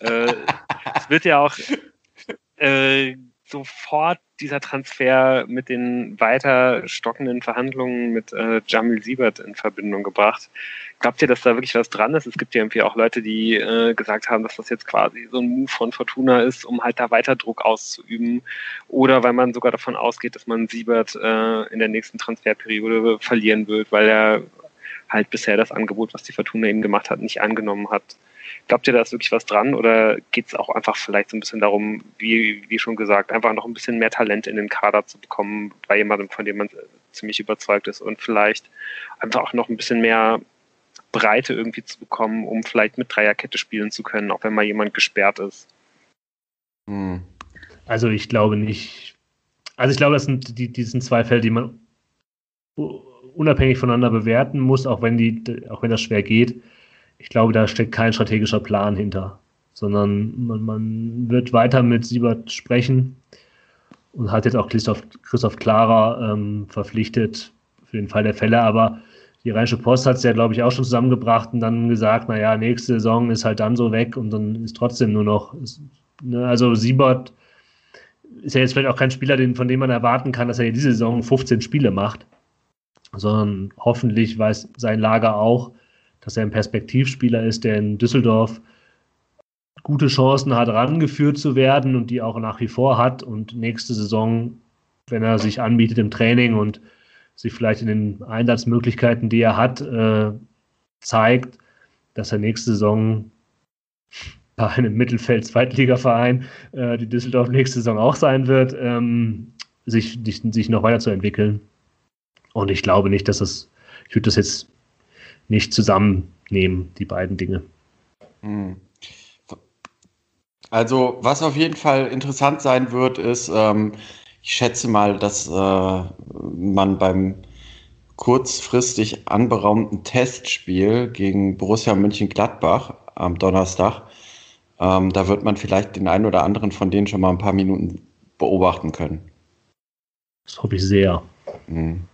äh, es wird ja auch äh, sofort dieser Transfer mit den weiter stockenden Verhandlungen mit äh, Jamil Siebert in Verbindung gebracht. Glaubt ihr, dass da wirklich was dran ist? Es gibt ja irgendwie auch Leute, die äh, gesagt haben, dass das jetzt quasi so ein Move von Fortuna ist, um halt da weiter Druck auszuüben. Oder weil man sogar davon ausgeht, dass man Siebert äh, in der nächsten Transferperiode verlieren wird, weil er halt bisher das Angebot, was die Fortuna ihm gemacht hat, nicht angenommen hat. Glaubt ihr, da ist wirklich was dran oder geht es auch einfach vielleicht so ein bisschen darum, wie, wie schon gesagt, einfach noch ein bisschen mehr Talent in den Kader zu bekommen bei jemandem, von dem man ziemlich überzeugt ist und vielleicht einfach auch noch ein bisschen mehr Breite irgendwie zu bekommen, um vielleicht mit Dreierkette spielen zu können, auch wenn mal jemand gesperrt ist? Hm. Also ich glaube nicht. Also ich glaube, das sind die, die sind zwei Fälle, die man unabhängig voneinander bewerten muss, auch wenn die, auch wenn das schwer geht ich glaube, da steckt kein strategischer Plan hinter, sondern man, man wird weiter mit Siebert sprechen und hat jetzt auch Christoph, Christoph Klara ähm, verpflichtet für den Fall der Fälle, aber die Rheinische Post hat es ja, glaube ich, auch schon zusammengebracht und dann gesagt, naja, nächste Saison ist halt dann so weg und dann ist trotzdem nur noch, ist, ne, also Siebert ist ja jetzt vielleicht auch kein Spieler, den, von dem man erwarten kann, dass er diese Saison 15 Spiele macht, sondern hoffentlich weiß sein Lager auch, dass er ein Perspektivspieler ist, der in Düsseldorf gute Chancen hat, rangeführt zu werden und die auch nach wie vor hat. Und nächste Saison, wenn er sich anbietet im Training und sich vielleicht in den Einsatzmöglichkeiten, die er hat, äh, zeigt, dass er nächste Saison bei einem Mittelfeld-Zweitligaverein, äh, die Düsseldorf nächste Saison auch sein wird, ähm, sich, sich noch weiterzuentwickeln. Und ich glaube nicht, dass das, ich würde das jetzt nicht zusammennehmen, die beiden Dinge. Hm. Also, was auf jeden Fall interessant sein wird, ist, ähm, ich schätze mal, dass äh, man beim kurzfristig anberaumten Testspiel gegen Borussia München-Gladbach am Donnerstag, ähm, da wird man vielleicht den einen oder anderen von denen schon mal ein paar Minuten beobachten können. Das hoffe ich sehr. Mhm.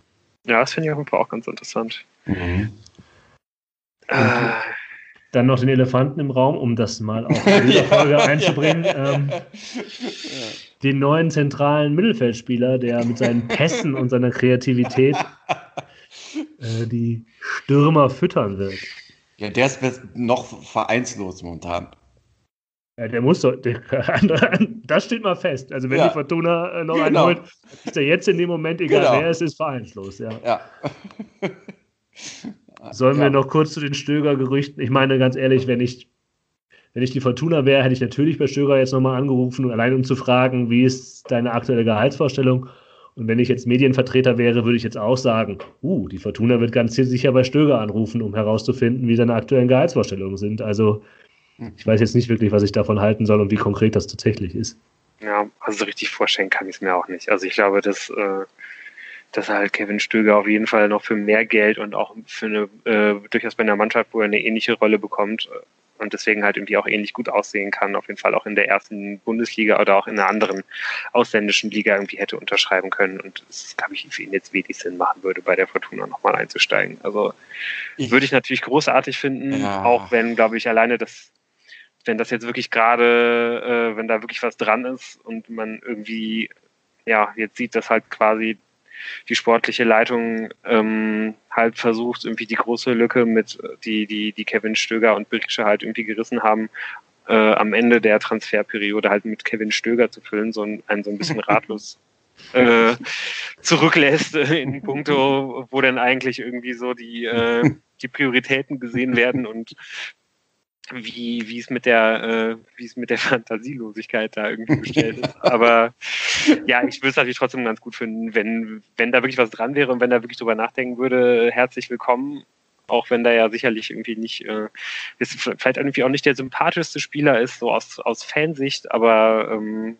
Ja, das finde ich auf jeden Fall auch ganz interessant. Mhm. Ah. Dann noch den Elefanten im Raum, um das mal auch [LAUGHS] in dieser Folge ja, einzubringen. Ja. Ähm, den neuen zentralen Mittelfeldspieler, der mit seinen Pässen und seiner Kreativität [LAUGHS] äh, die Stürmer füttern wird. Ja, der ist noch vereinslos momentan. Ja, der muss doch, der, das steht mal fest. Also wenn ja. die Fortuna äh, noch genau. einen holt, ist er jetzt in dem Moment, egal genau. wer es ist, vereinslos. Ja. ja. [LAUGHS] Sollen ja. wir noch kurz zu den Stöger-Gerüchten? Ich meine, ganz ehrlich, wenn ich, wenn ich die Fortuna wäre, hätte ich natürlich bei Stöger jetzt nochmal angerufen, allein um zu fragen, wie ist deine aktuelle Gehaltsvorstellung? Und wenn ich jetzt Medienvertreter wäre, würde ich jetzt auch sagen, uh, die Fortuna wird ganz sicher bei Stöger anrufen, um herauszufinden, wie seine aktuellen Gehaltsvorstellungen sind. Also ich weiß jetzt nicht wirklich, was ich davon halten soll und wie konkret das tatsächlich ist. Ja, also so richtig vorstellen kann ich es mir auch nicht. Also ich glaube, dass äh, dass halt Kevin Stöger auf jeden Fall noch für mehr Geld und auch für eine, äh, durchaus bei einer Mannschaft, wo er eine ähnliche Rolle bekommt äh, und deswegen halt irgendwie auch ähnlich gut aussehen kann, auf jeden Fall auch in der ersten Bundesliga oder auch in einer anderen ausländischen Liga irgendwie hätte unterschreiben können und es, glaube ich, für ihn jetzt wenig Sinn machen würde, bei der Fortuna nochmal einzusteigen. Also ich, würde ich natürlich großartig finden, ja. auch wenn, glaube ich, alleine das wenn das jetzt wirklich gerade, äh, wenn da wirklich was dran ist und man irgendwie, ja, jetzt sieht, dass halt quasi die sportliche Leitung ähm, halt versucht, irgendwie die große Lücke mit, die, die, die Kevin Stöger und Berische halt irgendwie gerissen haben, äh, am Ende der Transferperiode halt mit Kevin Stöger zu füllen, so ein, ein so ein bisschen [LAUGHS] ratlos äh, zurücklässt in puncto, wo denn eigentlich irgendwie so die, äh, [LAUGHS] die Prioritäten gesehen werden und wie, wie es mit der, äh, wie es mit der [LAUGHS] Fantasielosigkeit da irgendwie bestellt ist. Aber ja, ich würde es natürlich trotzdem ganz gut finden, wenn, wenn da wirklich was dran wäre und wenn da wirklich drüber nachdenken würde, herzlich willkommen. Auch wenn da ja sicherlich irgendwie nicht, äh, ist vielleicht irgendwie auch nicht der sympathischste Spieler ist, so aus, aus Fansicht, aber ähm,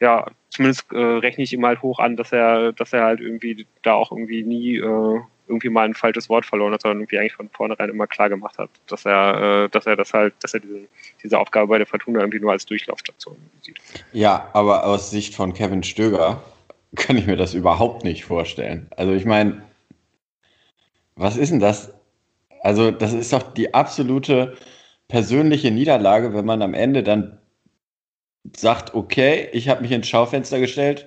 ja, zumindest äh, rechne ich ihm halt hoch an, dass er, dass er halt irgendwie da auch irgendwie nie äh, irgendwie mal ein falsches Wort verloren hat, sondern irgendwie eigentlich von vornherein immer klar gemacht hat, dass er, äh, dass er das halt, dass er diese, diese Aufgabe bei der Fortuna irgendwie nur als Durchlaufstation sieht. Ja, aber aus Sicht von Kevin Stöger [LAUGHS] kann ich mir das überhaupt nicht vorstellen. Also ich meine, was ist denn das? Also das ist doch die absolute persönliche Niederlage, wenn man am Ende dann sagt, okay, ich habe mich ins Schaufenster gestellt,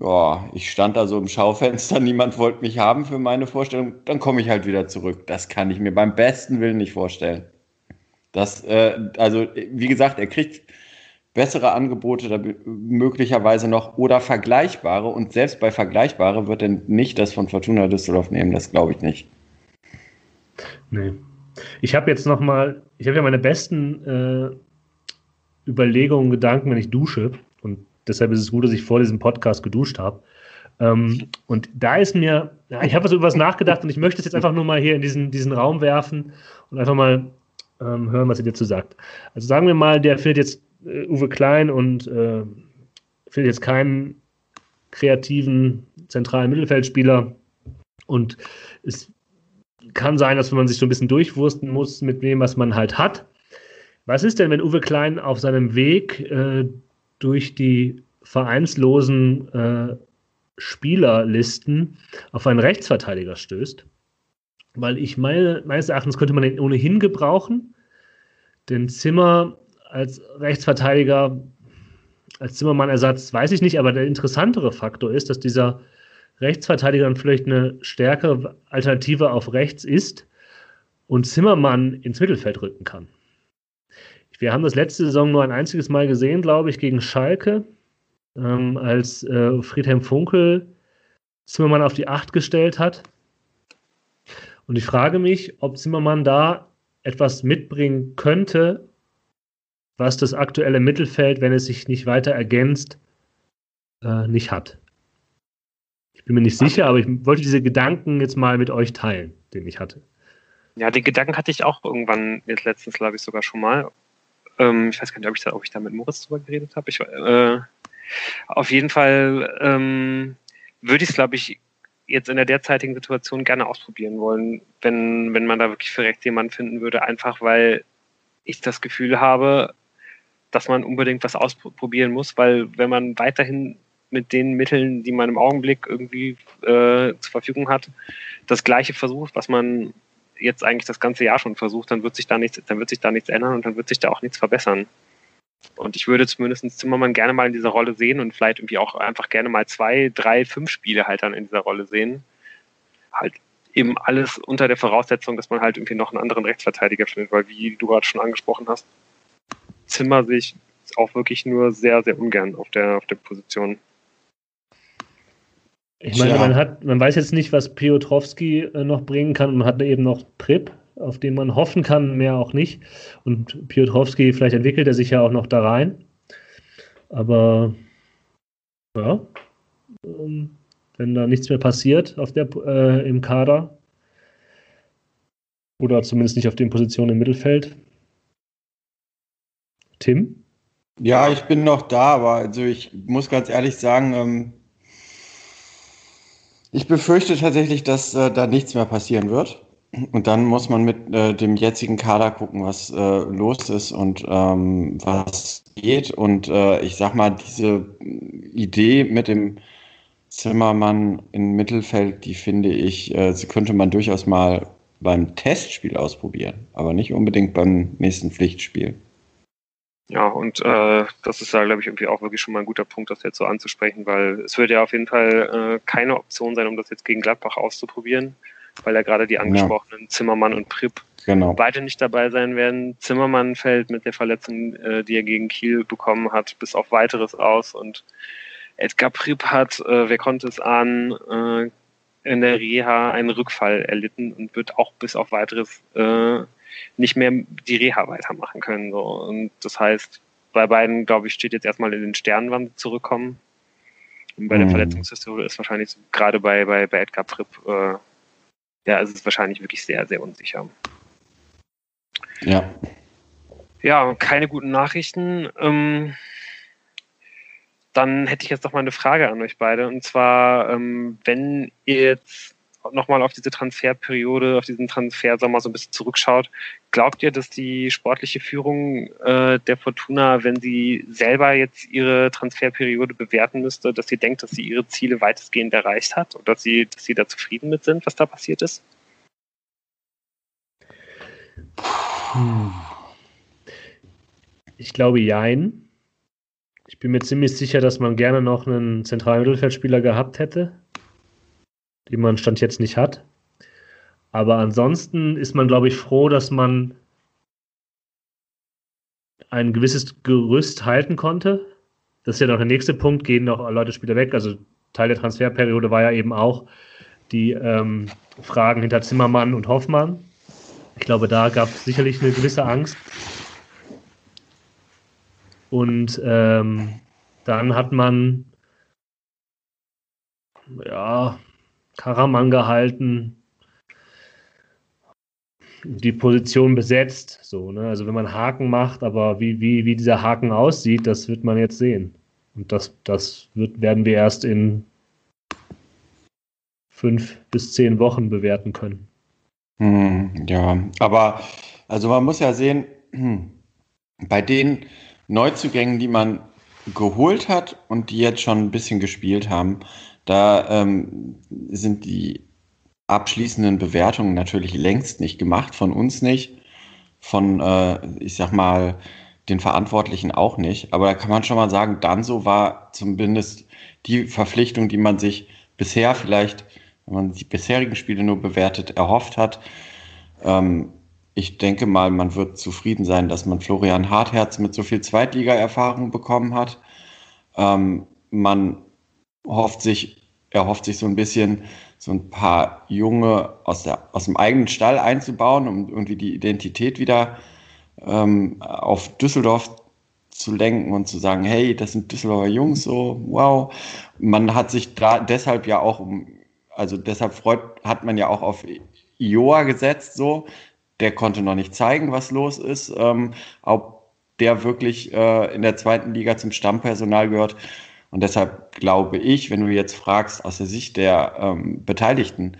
ja, ich stand da so im Schaufenster, [LAUGHS] niemand wollte mich haben für meine Vorstellung, dann komme ich halt wieder zurück. Das kann ich mir beim besten Willen nicht vorstellen. Das, äh, also, wie gesagt, er kriegt bessere Angebote möglicherweise noch oder vergleichbare und selbst bei vergleichbare wird er nicht das von Fortuna Düsseldorf nehmen, das glaube ich nicht. Nee. Ich habe jetzt noch mal, ich habe ja meine besten äh, Überlegungen, Gedanken, wenn ich dusche und Deshalb ist es gut, dass ich vor diesem Podcast geduscht habe. Ähm, und da ist mir, ich habe also über was nachgedacht und ich möchte es jetzt einfach nur mal hier in diesen, diesen Raum werfen und einfach mal ähm, hören, was ihr dazu sagt. Also sagen wir mal, der findet jetzt äh, Uwe Klein und äh, findet jetzt keinen kreativen zentralen Mittelfeldspieler und es kann sein, dass man sich so ein bisschen durchwursten muss mit dem, was man halt hat. Was ist denn, wenn Uwe Klein auf seinem Weg äh, durch die vereinslosen äh, Spielerlisten auf einen Rechtsverteidiger stößt. Weil ich meine, meines Erachtens könnte man den ohnehin gebrauchen. Den Zimmer als Rechtsverteidiger, als Zimmermann-Ersatz weiß ich nicht, aber der interessantere Faktor ist, dass dieser Rechtsverteidiger dann vielleicht eine stärkere Alternative auf rechts ist und Zimmermann ins Mittelfeld rücken kann. Wir haben das letzte Saison nur ein einziges Mal gesehen, glaube ich, gegen Schalke, ähm, als äh, Friedhelm Funkel Zimmermann auf die Acht gestellt hat. Und ich frage mich, ob Zimmermann da etwas mitbringen könnte, was das aktuelle Mittelfeld, wenn es sich nicht weiter ergänzt, äh, nicht hat. Ich bin mir nicht sicher, aber ich wollte diese Gedanken jetzt mal mit euch teilen, den ich hatte. Ja, den Gedanken hatte ich auch irgendwann jetzt letztens, glaube ich, sogar schon mal. Ähm, ich weiß gar nicht, ob ich da, ob ich da mit Moritz drüber geredet habe. Äh, auf jeden Fall ähm, würde ich es, glaube ich, jetzt in der derzeitigen Situation gerne ausprobieren wollen, wenn, wenn man da wirklich für rechts jemanden finden würde, einfach weil ich das Gefühl habe, dass man unbedingt was ausprobieren muss, weil wenn man weiterhin mit den Mitteln, die man im Augenblick irgendwie äh, zur Verfügung hat, das gleiche versucht, was man jetzt eigentlich das ganze Jahr schon versucht, dann wird sich da nichts, dann wird sich da nichts ändern und dann wird sich da auch nichts verbessern. Und ich würde zumindest Zimmermann gerne mal in dieser Rolle sehen und vielleicht irgendwie auch einfach gerne mal zwei, drei, fünf Spiele halt dann in dieser Rolle sehen. Halt eben alles unter der Voraussetzung, dass man halt irgendwie noch einen anderen Rechtsverteidiger findet, weil wie du gerade schon angesprochen hast, Zimmer sehe ich auch wirklich nur sehr, sehr ungern auf der, auf der Position. Ich meine, man, hat, man weiß jetzt nicht, was Piotrowski äh, noch bringen kann. Man hat eben noch Prip, auf den man hoffen kann, mehr auch nicht. Und Piotrowski, vielleicht entwickelt er sich ja auch noch da rein. Aber ja, ähm, wenn da nichts mehr passiert auf der, äh, im Kader oder zumindest nicht auf den Positionen im Mittelfeld. Tim? Ja, ich bin noch da, aber also ich muss ganz ehrlich sagen, ähm, ich befürchte tatsächlich, dass äh, da nichts mehr passieren wird. Und dann muss man mit äh, dem jetzigen Kader gucken, was äh, los ist und ähm, was geht. Und äh, ich sag mal, diese Idee mit dem Zimmermann im Mittelfeld, die finde ich, äh, sie könnte man durchaus mal beim Testspiel ausprobieren, aber nicht unbedingt beim nächsten Pflichtspiel. Ja, und äh, das ist ja, glaube ich, irgendwie auch wirklich schon mal ein guter Punkt, das jetzt so anzusprechen, weil es wird ja auf jeden Fall äh, keine Option sein, um das jetzt gegen Gladbach auszuprobieren, weil ja gerade die angesprochenen ja. Zimmermann und Pripp genau. beide nicht dabei sein werden. Zimmermann fällt mit der Verletzung, äh, die er gegen Kiel bekommen hat, bis auf weiteres aus und Edgar Pripp hat, äh, wer konnte es ahnen, äh, in der Reha einen Rückfall erlitten und wird auch bis auf weiteres äh, nicht mehr die Reha weitermachen können. So. Und das heißt, bei beiden, glaube ich, steht jetzt erstmal in den Sternen, wann sie zurückkommen. Und bei mhm. der Verletzungshistorie ist wahrscheinlich so, gerade bei, bei, bei Edgar Pripp, äh, ja, ist es wahrscheinlich wirklich sehr, sehr unsicher. Ja. Ja, keine guten Nachrichten. Ähm, dann hätte ich jetzt noch mal eine Frage an euch beide. Und zwar, ähm, wenn ihr jetzt nochmal auf diese Transferperiode, auf diesen Transfersommer so ein bisschen zurückschaut, glaubt ihr, dass die sportliche Führung äh, der Fortuna, wenn sie selber jetzt ihre Transferperiode bewerten müsste, dass sie denkt, dass sie ihre Ziele weitestgehend erreicht hat und dass sie, dass sie da zufrieden mit sind, was da passiert ist? Ich glaube, jein. Ich bin mir ziemlich sicher, dass man gerne noch einen zentralen Mittelfeldspieler gehabt hätte die man Stand jetzt nicht hat. Aber ansonsten ist man, glaube ich, froh, dass man ein gewisses Gerüst halten konnte. Das ist ja noch der nächste Punkt, gehen noch Leute Spieler weg. Also Teil der Transferperiode war ja eben auch die ähm, Fragen hinter Zimmermann und Hoffmann. Ich glaube, da gab es sicherlich eine gewisse Angst. Und ähm, dann hat man ja Karaman gehalten, die Position besetzt. So, ne? Also wenn man Haken macht, aber wie, wie, wie dieser Haken aussieht, das wird man jetzt sehen. Und das, das wird, werden wir erst in fünf bis zehn Wochen bewerten können. Hm, ja, aber also man muss ja sehen, bei den Neuzugängen, die man geholt hat und die jetzt schon ein bisschen gespielt haben, da ähm, sind die abschließenden Bewertungen natürlich längst nicht gemacht, von uns nicht, von, äh, ich sag mal, den Verantwortlichen auch nicht. Aber da kann man schon mal sagen, Danso war zumindest die Verpflichtung, die man sich bisher vielleicht, wenn man die bisherigen Spiele nur bewertet, erhofft hat. Ähm, ich denke mal, man wird zufrieden sein, dass man Florian Hartherz mit so viel Zweitliga-Erfahrung bekommen hat. Ähm, man hofft sich, er hofft sich so ein bisschen so ein paar Junge aus, der, aus dem eigenen Stall einzubauen, um irgendwie die Identität wieder ähm, auf Düsseldorf zu lenken und zu sagen, hey, das sind Düsseldorfer Jungs, so, wow. Man hat sich da deshalb ja auch um, also deshalb freut, hat man ja auch auf Ioa gesetzt, so. Der konnte noch nicht zeigen, was los ist. Ähm, ob der wirklich äh, in der zweiten Liga zum Stammpersonal gehört, und deshalb glaube ich, wenn du jetzt fragst aus der Sicht der ähm, Beteiligten,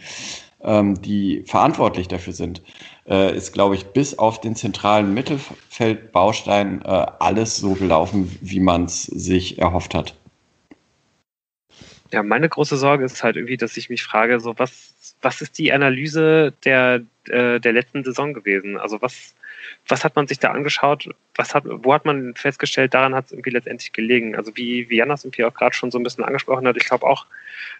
ähm, die verantwortlich dafür sind, äh, ist, glaube ich, bis auf den zentralen Mittelfeldbaustein äh, alles so gelaufen, wie man es sich erhofft hat. Ja, meine große Sorge ist halt irgendwie, dass ich mich frage, so was, was ist die Analyse der, äh, der letzten Saison gewesen? Also was, was hat man sich da angeschaut? Was hat, wo hat man festgestellt, daran hat es irgendwie letztendlich gelegen? Also wie, wie Janas irgendwie auch gerade schon so ein bisschen angesprochen hat, ich glaube auch,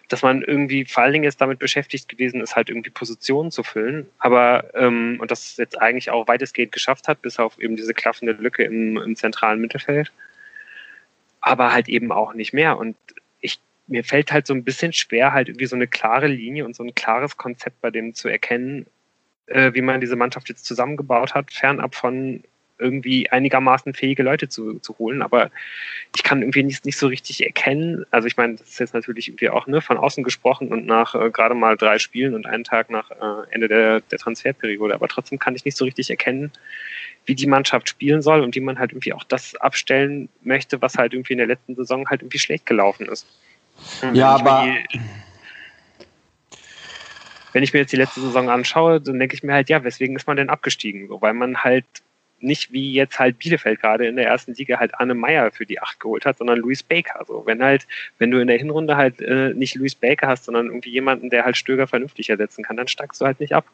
dass man irgendwie vor allen Dingen jetzt damit beschäftigt gewesen ist, halt irgendwie Positionen zu füllen, aber ähm, und das jetzt eigentlich auch weitestgehend geschafft hat, bis auf eben diese klaffende Lücke im, im zentralen Mittelfeld. Aber halt eben auch nicht mehr. Und ich mir fällt halt so ein bisschen schwer, halt irgendwie so eine klare Linie und so ein klares Konzept bei dem zu erkennen, äh, wie man diese Mannschaft jetzt zusammengebaut hat, fernab von irgendwie einigermaßen fähige Leute zu, zu holen. Aber ich kann irgendwie nicht, nicht so richtig erkennen. Also ich meine, das ist jetzt natürlich irgendwie auch ne, von außen gesprochen und nach äh, gerade mal drei Spielen und einen Tag nach äh, Ende der, der Transferperiode. Aber trotzdem kann ich nicht so richtig erkennen, wie die Mannschaft spielen soll und wie man halt irgendwie auch das abstellen möchte, was halt irgendwie in der letzten Saison halt irgendwie schlecht gelaufen ist. Und ja, aber wenn ich mir jetzt die letzte Saison anschaue, dann denke ich mir halt, ja, weswegen ist man denn abgestiegen? So, weil man halt nicht wie jetzt halt Bielefeld gerade in der ersten Liga halt Anne Meyer für die Acht geholt hat, sondern Luis Baker. So, wenn halt, wenn du in der Hinrunde halt äh, nicht Luis Baker hast, sondern irgendwie jemanden, der halt Stöger vernünftig ersetzen kann, dann steigst du halt nicht ab.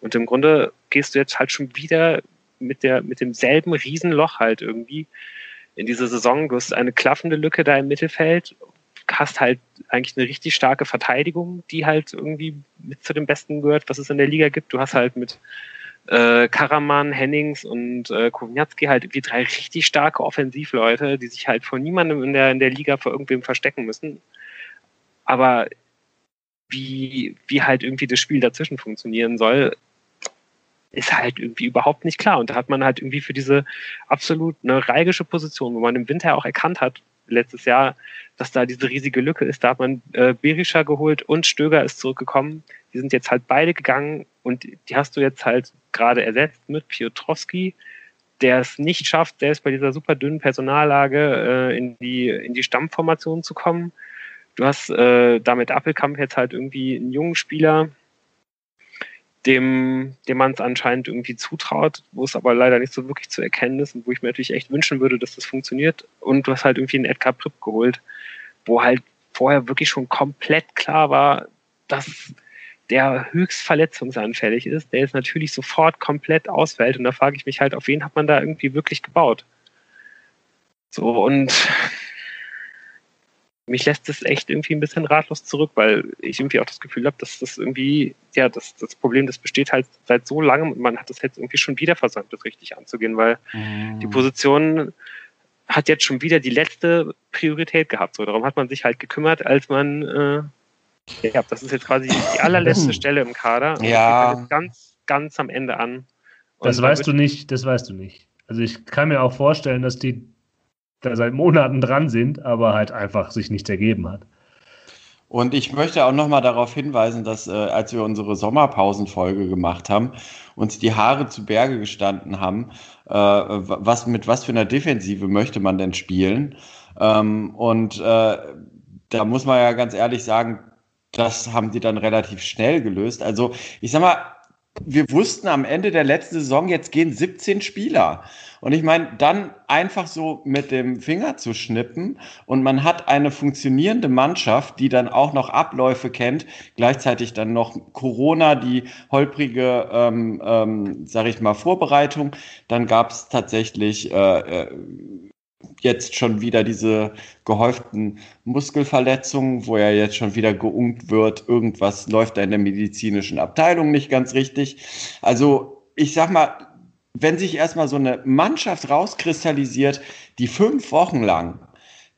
Und im Grunde gehst du jetzt halt schon wieder mit der, mit demselben Riesenloch halt irgendwie in diese Saison. Du hast eine klaffende Lücke da im Mittelfeld, hast halt eigentlich eine richtig starke Verteidigung, die halt irgendwie mit zu den Besten gehört, was es in der Liga gibt. Du hast halt mit äh, Karaman, Hennings und äh, Kowniatski halt irgendwie drei richtig starke Offensivleute, die sich halt vor niemandem in der, in der Liga vor irgendwem verstecken müssen. Aber wie, wie halt irgendwie das Spiel dazwischen funktionieren soll, ist halt irgendwie überhaupt nicht klar. Und da hat man halt irgendwie für diese absolut neuralgische Position, wo man im Winter auch erkannt hat, letztes Jahr, dass da diese riesige Lücke ist. Da hat man äh, Berisha geholt und Stöger ist zurückgekommen. Die sind jetzt halt beide gegangen und die hast du jetzt halt gerade ersetzt mit Piotrowski, der es nicht schafft, selbst bei dieser super dünnen Personallage äh, in, die, in die Stammformation zu kommen. Du hast äh, damit Appelkamp jetzt halt irgendwie einen jungen Spieler, dem, dem man es anscheinend irgendwie zutraut, wo es aber leider nicht so wirklich zu erkennen ist und wo ich mir natürlich echt wünschen würde, dass das funktioniert. Und du hast halt irgendwie einen Edgar Pripp geholt, wo halt vorher wirklich schon komplett klar war, dass der höchst verletzungsanfällig ist, der jetzt natürlich sofort komplett ausfällt. Und da frage ich mich halt, auf wen hat man da irgendwie wirklich gebaut? So, und mich lässt das echt irgendwie ein bisschen ratlos zurück, weil ich irgendwie auch das Gefühl habe, dass das irgendwie, ja, das, das Problem, das besteht halt seit so langem und man hat das jetzt irgendwie schon wieder versäumt, das richtig anzugehen, weil mhm. die Position hat jetzt schon wieder die letzte Priorität gehabt. So, darum hat man sich halt gekümmert, als man, äh, ja, das ist jetzt quasi die allerletzte [LAUGHS] Stelle im Kader. Ja. Ganz, ganz am Ende an. Und das weißt du nicht, das weißt du nicht. Also ich kann mir auch vorstellen, dass die da seit Monaten dran sind, aber halt einfach sich nichts ergeben hat. Und ich möchte auch nochmal darauf hinweisen, dass äh, als wir unsere Sommerpausenfolge gemacht haben, uns die Haare zu Berge gestanden haben, äh, was, mit was für einer Defensive möchte man denn spielen? Ähm, und äh, da muss man ja ganz ehrlich sagen, das haben die dann relativ schnell gelöst. Also ich sag mal, wir wussten am Ende der letzten Saison, jetzt gehen 17 Spieler. Und ich meine, dann einfach so mit dem Finger zu schnippen und man hat eine funktionierende Mannschaft, die dann auch noch Abläufe kennt, gleichzeitig dann noch Corona, die holprige, ähm, ähm, sag ich mal, Vorbereitung. Dann gab es tatsächlich äh, äh, jetzt schon wieder diese gehäuften Muskelverletzungen, wo ja jetzt schon wieder geungt wird, irgendwas läuft da in der medizinischen Abteilung nicht ganz richtig. Also ich sag mal, wenn sich erstmal so eine Mannschaft rauskristallisiert, die fünf Wochen lang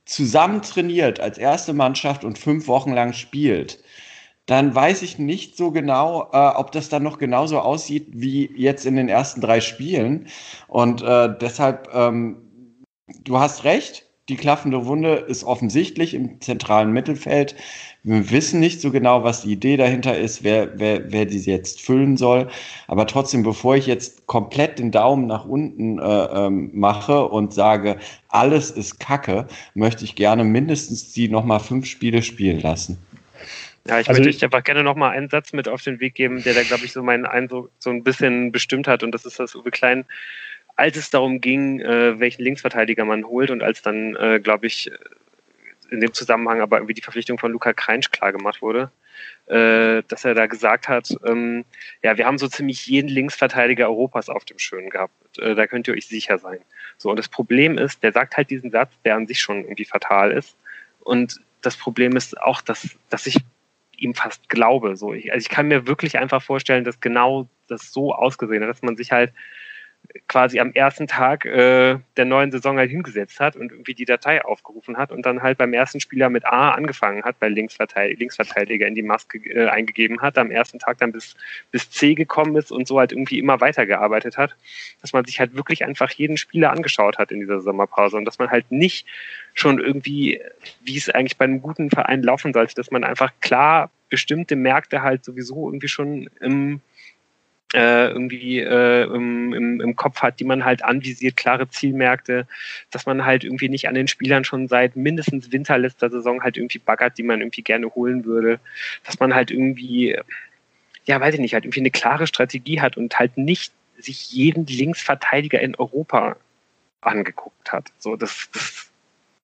zusammen trainiert als erste Mannschaft und fünf Wochen lang spielt, dann weiß ich nicht so genau, äh, ob das dann noch genauso aussieht wie jetzt in den ersten drei Spielen. Und äh, deshalb, ähm, du hast recht, die klaffende Wunde ist offensichtlich im zentralen Mittelfeld. Wir wissen nicht so genau, was die Idee dahinter ist, wer, wer, wer die jetzt füllen soll. Aber trotzdem, bevor ich jetzt komplett den Daumen nach unten äh, ähm, mache und sage, alles ist Kacke, möchte ich gerne mindestens die nochmal fünf Spiele spielen lassen. Ja, ich also möchte einfach gerne nochmal einen Satz mit auf den Weg geben, der da, glaube ich, so meinen Eindruck so ein bisschen bestimmt hat. Und das ist, dass Uwe Klein als es darum ging, äh, welchen Linksverteidiger man holt und als dann, äh, glaube ich, in dem Zusammenhang aber irgendwie die Verpflichtung von Luca Kreinsch klar gemacht wurde, äh, dass er da gesagt hat, ähm, ja, wir haben so ziemlich jeden Linksverteidiger Europas auf dem Schirm gehabt. Äh, da könnt ihr euch sicher sein. So, und das Problem ist, der sagt halt diesen Satz, der an sich schon irgendwie fatal ist. Und das Problem ist auch, dass, dass ich ihm fast glaube. So, ich, also ich kann mir wirklich einfach vorstellen, dass genau das so ausgesehen hat, dass man sich halt quasi am ersten Tag äh, der neuen Saison halt hingesetzt hat und irgendwie die Datei aufgerufen hat und dann halt beim ersten Spieler mit A angefangen hat, bei Linksverteidiger, Linksverteidiger in die Maske äh, eingegeben hat, am ersten Tag dann bis, bis C gekommen ist und so halt irgendwie immer weitergearbeitet hat, dass man sich halt wirklich einfach jeden Spieler angeschaut hat in dieser Sommerpause und dass man halt nicht schon irgendwie, wie es eigentlich bei einem guten Verein laufen sollte, dass man einfach klar bestimmte Märkte halt sowieso irgendwie schon im irgendwie äh, im, im, im Kopf hat, die man halt anvisiert, klare Zielmärkte, dass man halt irgendwie nicht an den Spielern schon seit mindestens winterletzter Saison halt irgendwie baggert, die man irgendwie gerne holen würde, dass man halt irgendwie, ja, weiß ich nicht, halt irgendwie eine klare Strategie hat und halt nicht sich jeden Linksverteidiger in Europa angeguckt hat. So, das, das,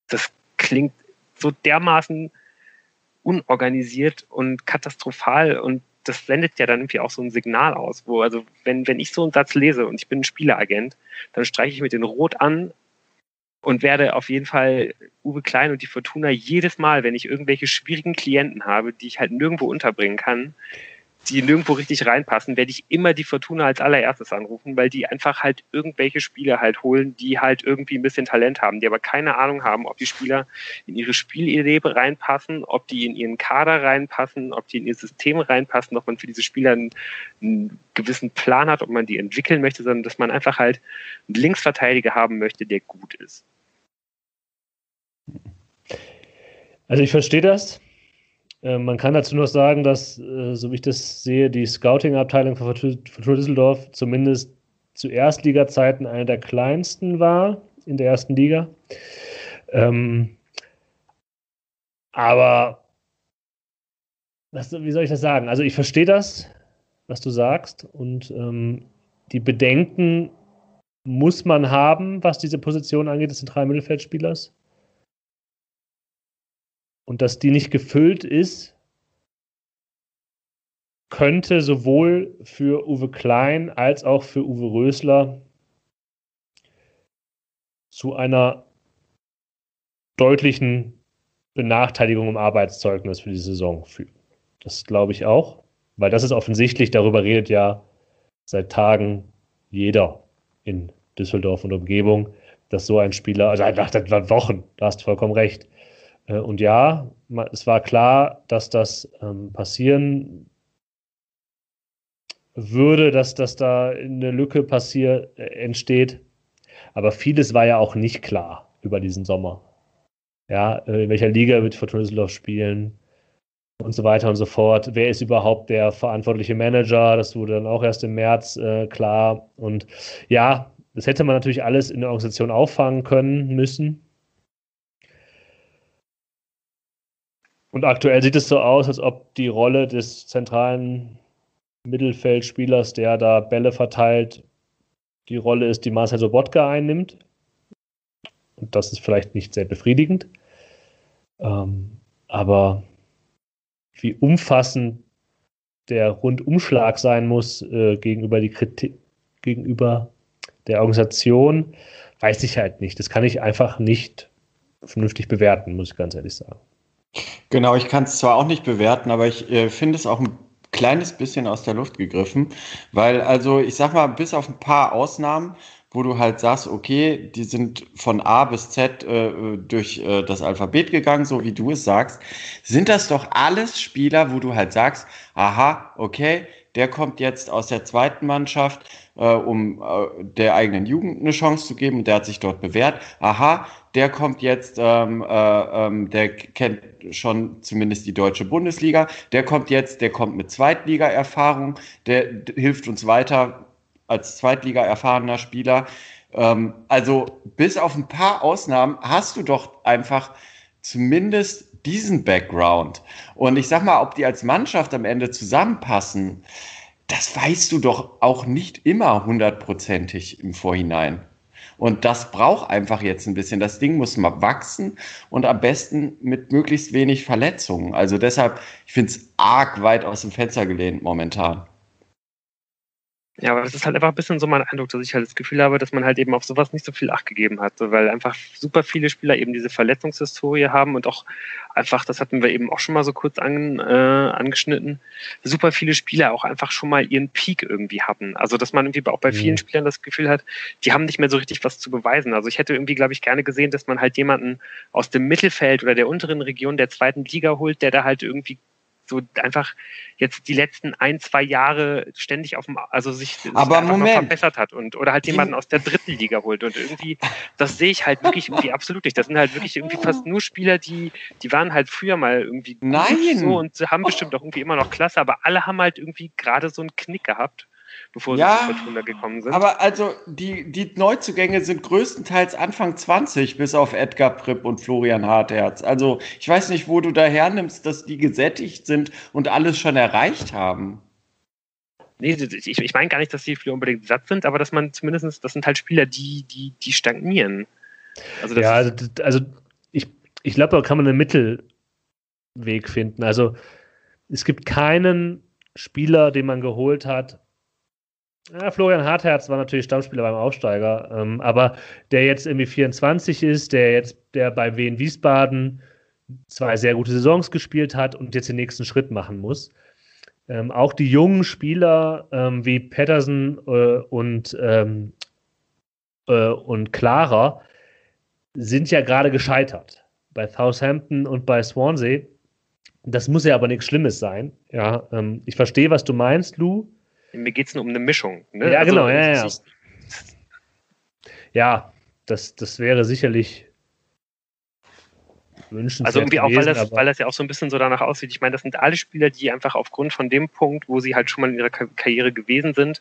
das klingt so dermaßen unorganisiert und katastrophal und das sendet ja dann irgendwie auch so ein Signal aus, wo, also wenn, wenn ich so einen Satz lese und ich bin ein Spieleragent, dann streiche ich mit den Rot an und werde auf jeden Fall Uwe Klein und die Fortuna jedes Mal, wenn ich irgendwelche schwierigen Klienten habe, die ich halt nirgendwo unterbringen kann, die nirgendwo richtig reinpassen, werde ich immer die Fortuna als allererstes anrufen, weil die einfach halt irgendwelche Spieler halt holen, die halt irgendwie ein bisschen Talent haben, die aber keine Ahnung haben, ob die Spieler in ihre Spielidee reinpassen, ob die in ihren Kader reinpassen, ob die in ihr System reinpassen, ob man für diese Spieler einen, einen gewissen Plan hat, ob man die entwickeln möchte, sondern dass man einfach halt einen Linksverteidiger haben möchte, der gut ist. Also ich verstehe das. Äh, man kann dazu noch sagen, dass, äh, so wie ich das sehe, die Scouting-Abteilung von Fortuna Düsseldorf zumindest zu Erstliga-Zeiten eine der kleinsten war in der ersten Liga. Ähm, aber was, wie soll ich das sagen? Also ich verstehe das, was du sagst und ähm, die Bedenken muss man haben, was diese Position angeht des zentralen Mittelfeldspielers und dass die nicht gefüllt ist, könnte sowohl für Uwe Klein als auch für Uwe Rösler zu einer deutlichen Benachteiligung im Arbeitszeugnis für die Saison führen. Das glaube ich auch, weil das ist offensichtlich, darüber redet ja seit Tagen jeder in Düsseldorf und Umgebung, dass so ein Spieler, also nach Wochen, da hast du vollkommen recht, und ja, es war klar, dass das ähm, passieren würde, dass, dass da eine Lücke passiert, äh, entsteht. Aber vieles war ja auch nicht klar über diesen Sommer. Ja, äh, in welcher Liga wird Fortuna Düsseldorf spielen und so weiter und so fort. Wer ist überhaupt der verantwortliche Manager? Das wurde dann auch erst im März äh, klar. Und ja, das hätte man natürlich alles in der Organisation auffangen können müssen. Und aktuell sieht es so aus, als ob die Rolle des zentralen Mittelfeldspielers, der da Bälle verteilt, die Rolle ist, die Marcel Sobotka einnimmt. Und das ist vielleicht nicht sehr befriedigend. Ähm, aber wie umfassend der Rundumschlag sein muss äh, gegenüber, die Kritik, gegenüber der Organisation, weiß ich halt nicht. Das kann ich einfach nicht vernünftig bewerten, muss ich ganz ehrlich sagen. Genau, ich kann es zwar auch nicht bewerten, aber ich äh, finde es auch ein kleines bisschen aus der Luft gegriffen, weil also ich sag mal, bis auf ein paar Ausnahmen, wo du halt sagst, okay, die sind von A bis Z äh, durch äh, das Alphabet gegangen, so wie du es sagst, sind das doch alles Spieler, wo du halt sagst, aha, okay, der kommt jetzt aus der zweiten Mannschaft, äh, um äh, der eigenen Jugend eine Chance zu geben. Der hat sich dort bewährt. Aha, der kommt jetzt, ähm, äh, ähm, der kennt schon zumindest die deutsche Bundesliga. Der kommt jetzt, der kommt mit Zweitliga-Erfahrung, der hilft uns weiter als Zweitliga erfahrener Spieler. Ähm, also bis auf ein paar Ausnahmen hast du doch einfach zumindest diesen Background. Und ich sag mal, ob die als Mannschaft am Ende zusammenpassen, das weißt du doch auch nicht immer hundertprozentig im Vorhinein. Und das braucht einfach jetzt ein bisschen. Das Ding muss mal wachsen und am besten mit möglichst wenig Verletzungen. Also deshalb, ich finde es arg weit aus dem Fenster gelehnt momentan. Ja, aber das ist halt einfach ein bisschen so mein Eindruck, dass ich halt das Gefühl habe, dass man halt eben auf sowas nicht so viel Acht gegeben hat, so, weil einfach super viele Spieler eben diese Verletzungshistorie haben und auch einfach, das hatten wir eben auch schon mal so kurz an, äh, angeschnitten, super viele Spieler auch einfach schon mal ihren Peak irgendwie hatten. Also, dass man irgendwie auch bei vielen mhm. Spielern das Gefühl hat, die haben nicht mehr so richtig was zu beweisen. Also, ich hätte irgendwie, glaube ich, gerne gesehen, dass man halt jemanden aus dem Mittelfeld oder der unteren Region der zweiten Liga holt, der da halt irgendwie so einfach jetzt die letzten ein, zwei Jahre ständig auf dem, also sich, Aber Moment. verbessert hat und oder halt jemanden aus der dritten Liga holt. Und irgendwie, das sehe ich halt wirklich irgendwie absolut nicht. Das sind halt wirklich irgendwie fast nur Spieler, die, die waren halt früher mal irgendwie Nein. so und haben bestimmt auch irgendwie immer noch Klasse, aber alle haben halt irgendwie gerade so einen Knick gehabt bevor ja, sie zu Fortuna gekommen sind. Aber also die, die Neuzugänge sind größtenteils Anfang 20, bis auf Edgar Pripp und Florian Hartherz. Also ich weiß nicht, wo du da hernimmst, dass die gesättigt sind und alles schon erreicht haben. Nee, ich, ich meine gar nicht, dass die Spieler unbedingt satt sind, aber dass man zumindest, das sind halt Spieler, die, die, die stagnieren. Also ja, also, also ich, ich glaube, da kann man einen Mittelweg finden. Also es gibt keinen Spieler, den man geholt hat. Ja, Florian Hartherz war natürlich Stammspieler beim Aufsteiger, ähm, aber der jetzt irgendwie 24 ist, der jetzt, der bei Wien Wiesbaden zwei sehr gute Saisons gespielt hat und jetzt den nächsten Schritt machen muss. Ähm, auch die jungen Spieler ähm, wie Patterson äh, und, ähm, äh, und Clara sind ja gerade gescheitert. Bei Southampton und bei Swansea. Das muss ja aber nichts Schlimmes sein. Ja, ähm, ich verstehe, was du meinst, Lou. Mir geht es nur um eine Mischung. Ne? Ja, also, genau, ja, ja. Ja, das, das wäre sicherlich wünschenswert. Also irgendwie auch, weil, das, weil das ja auch so ein bisschen so danach aussieht. Ich meine, das sind alle Spieler, die einfach aufgrund von dem Punkt, wo sie halt schon mal in ihrer Karriere gewesen sind,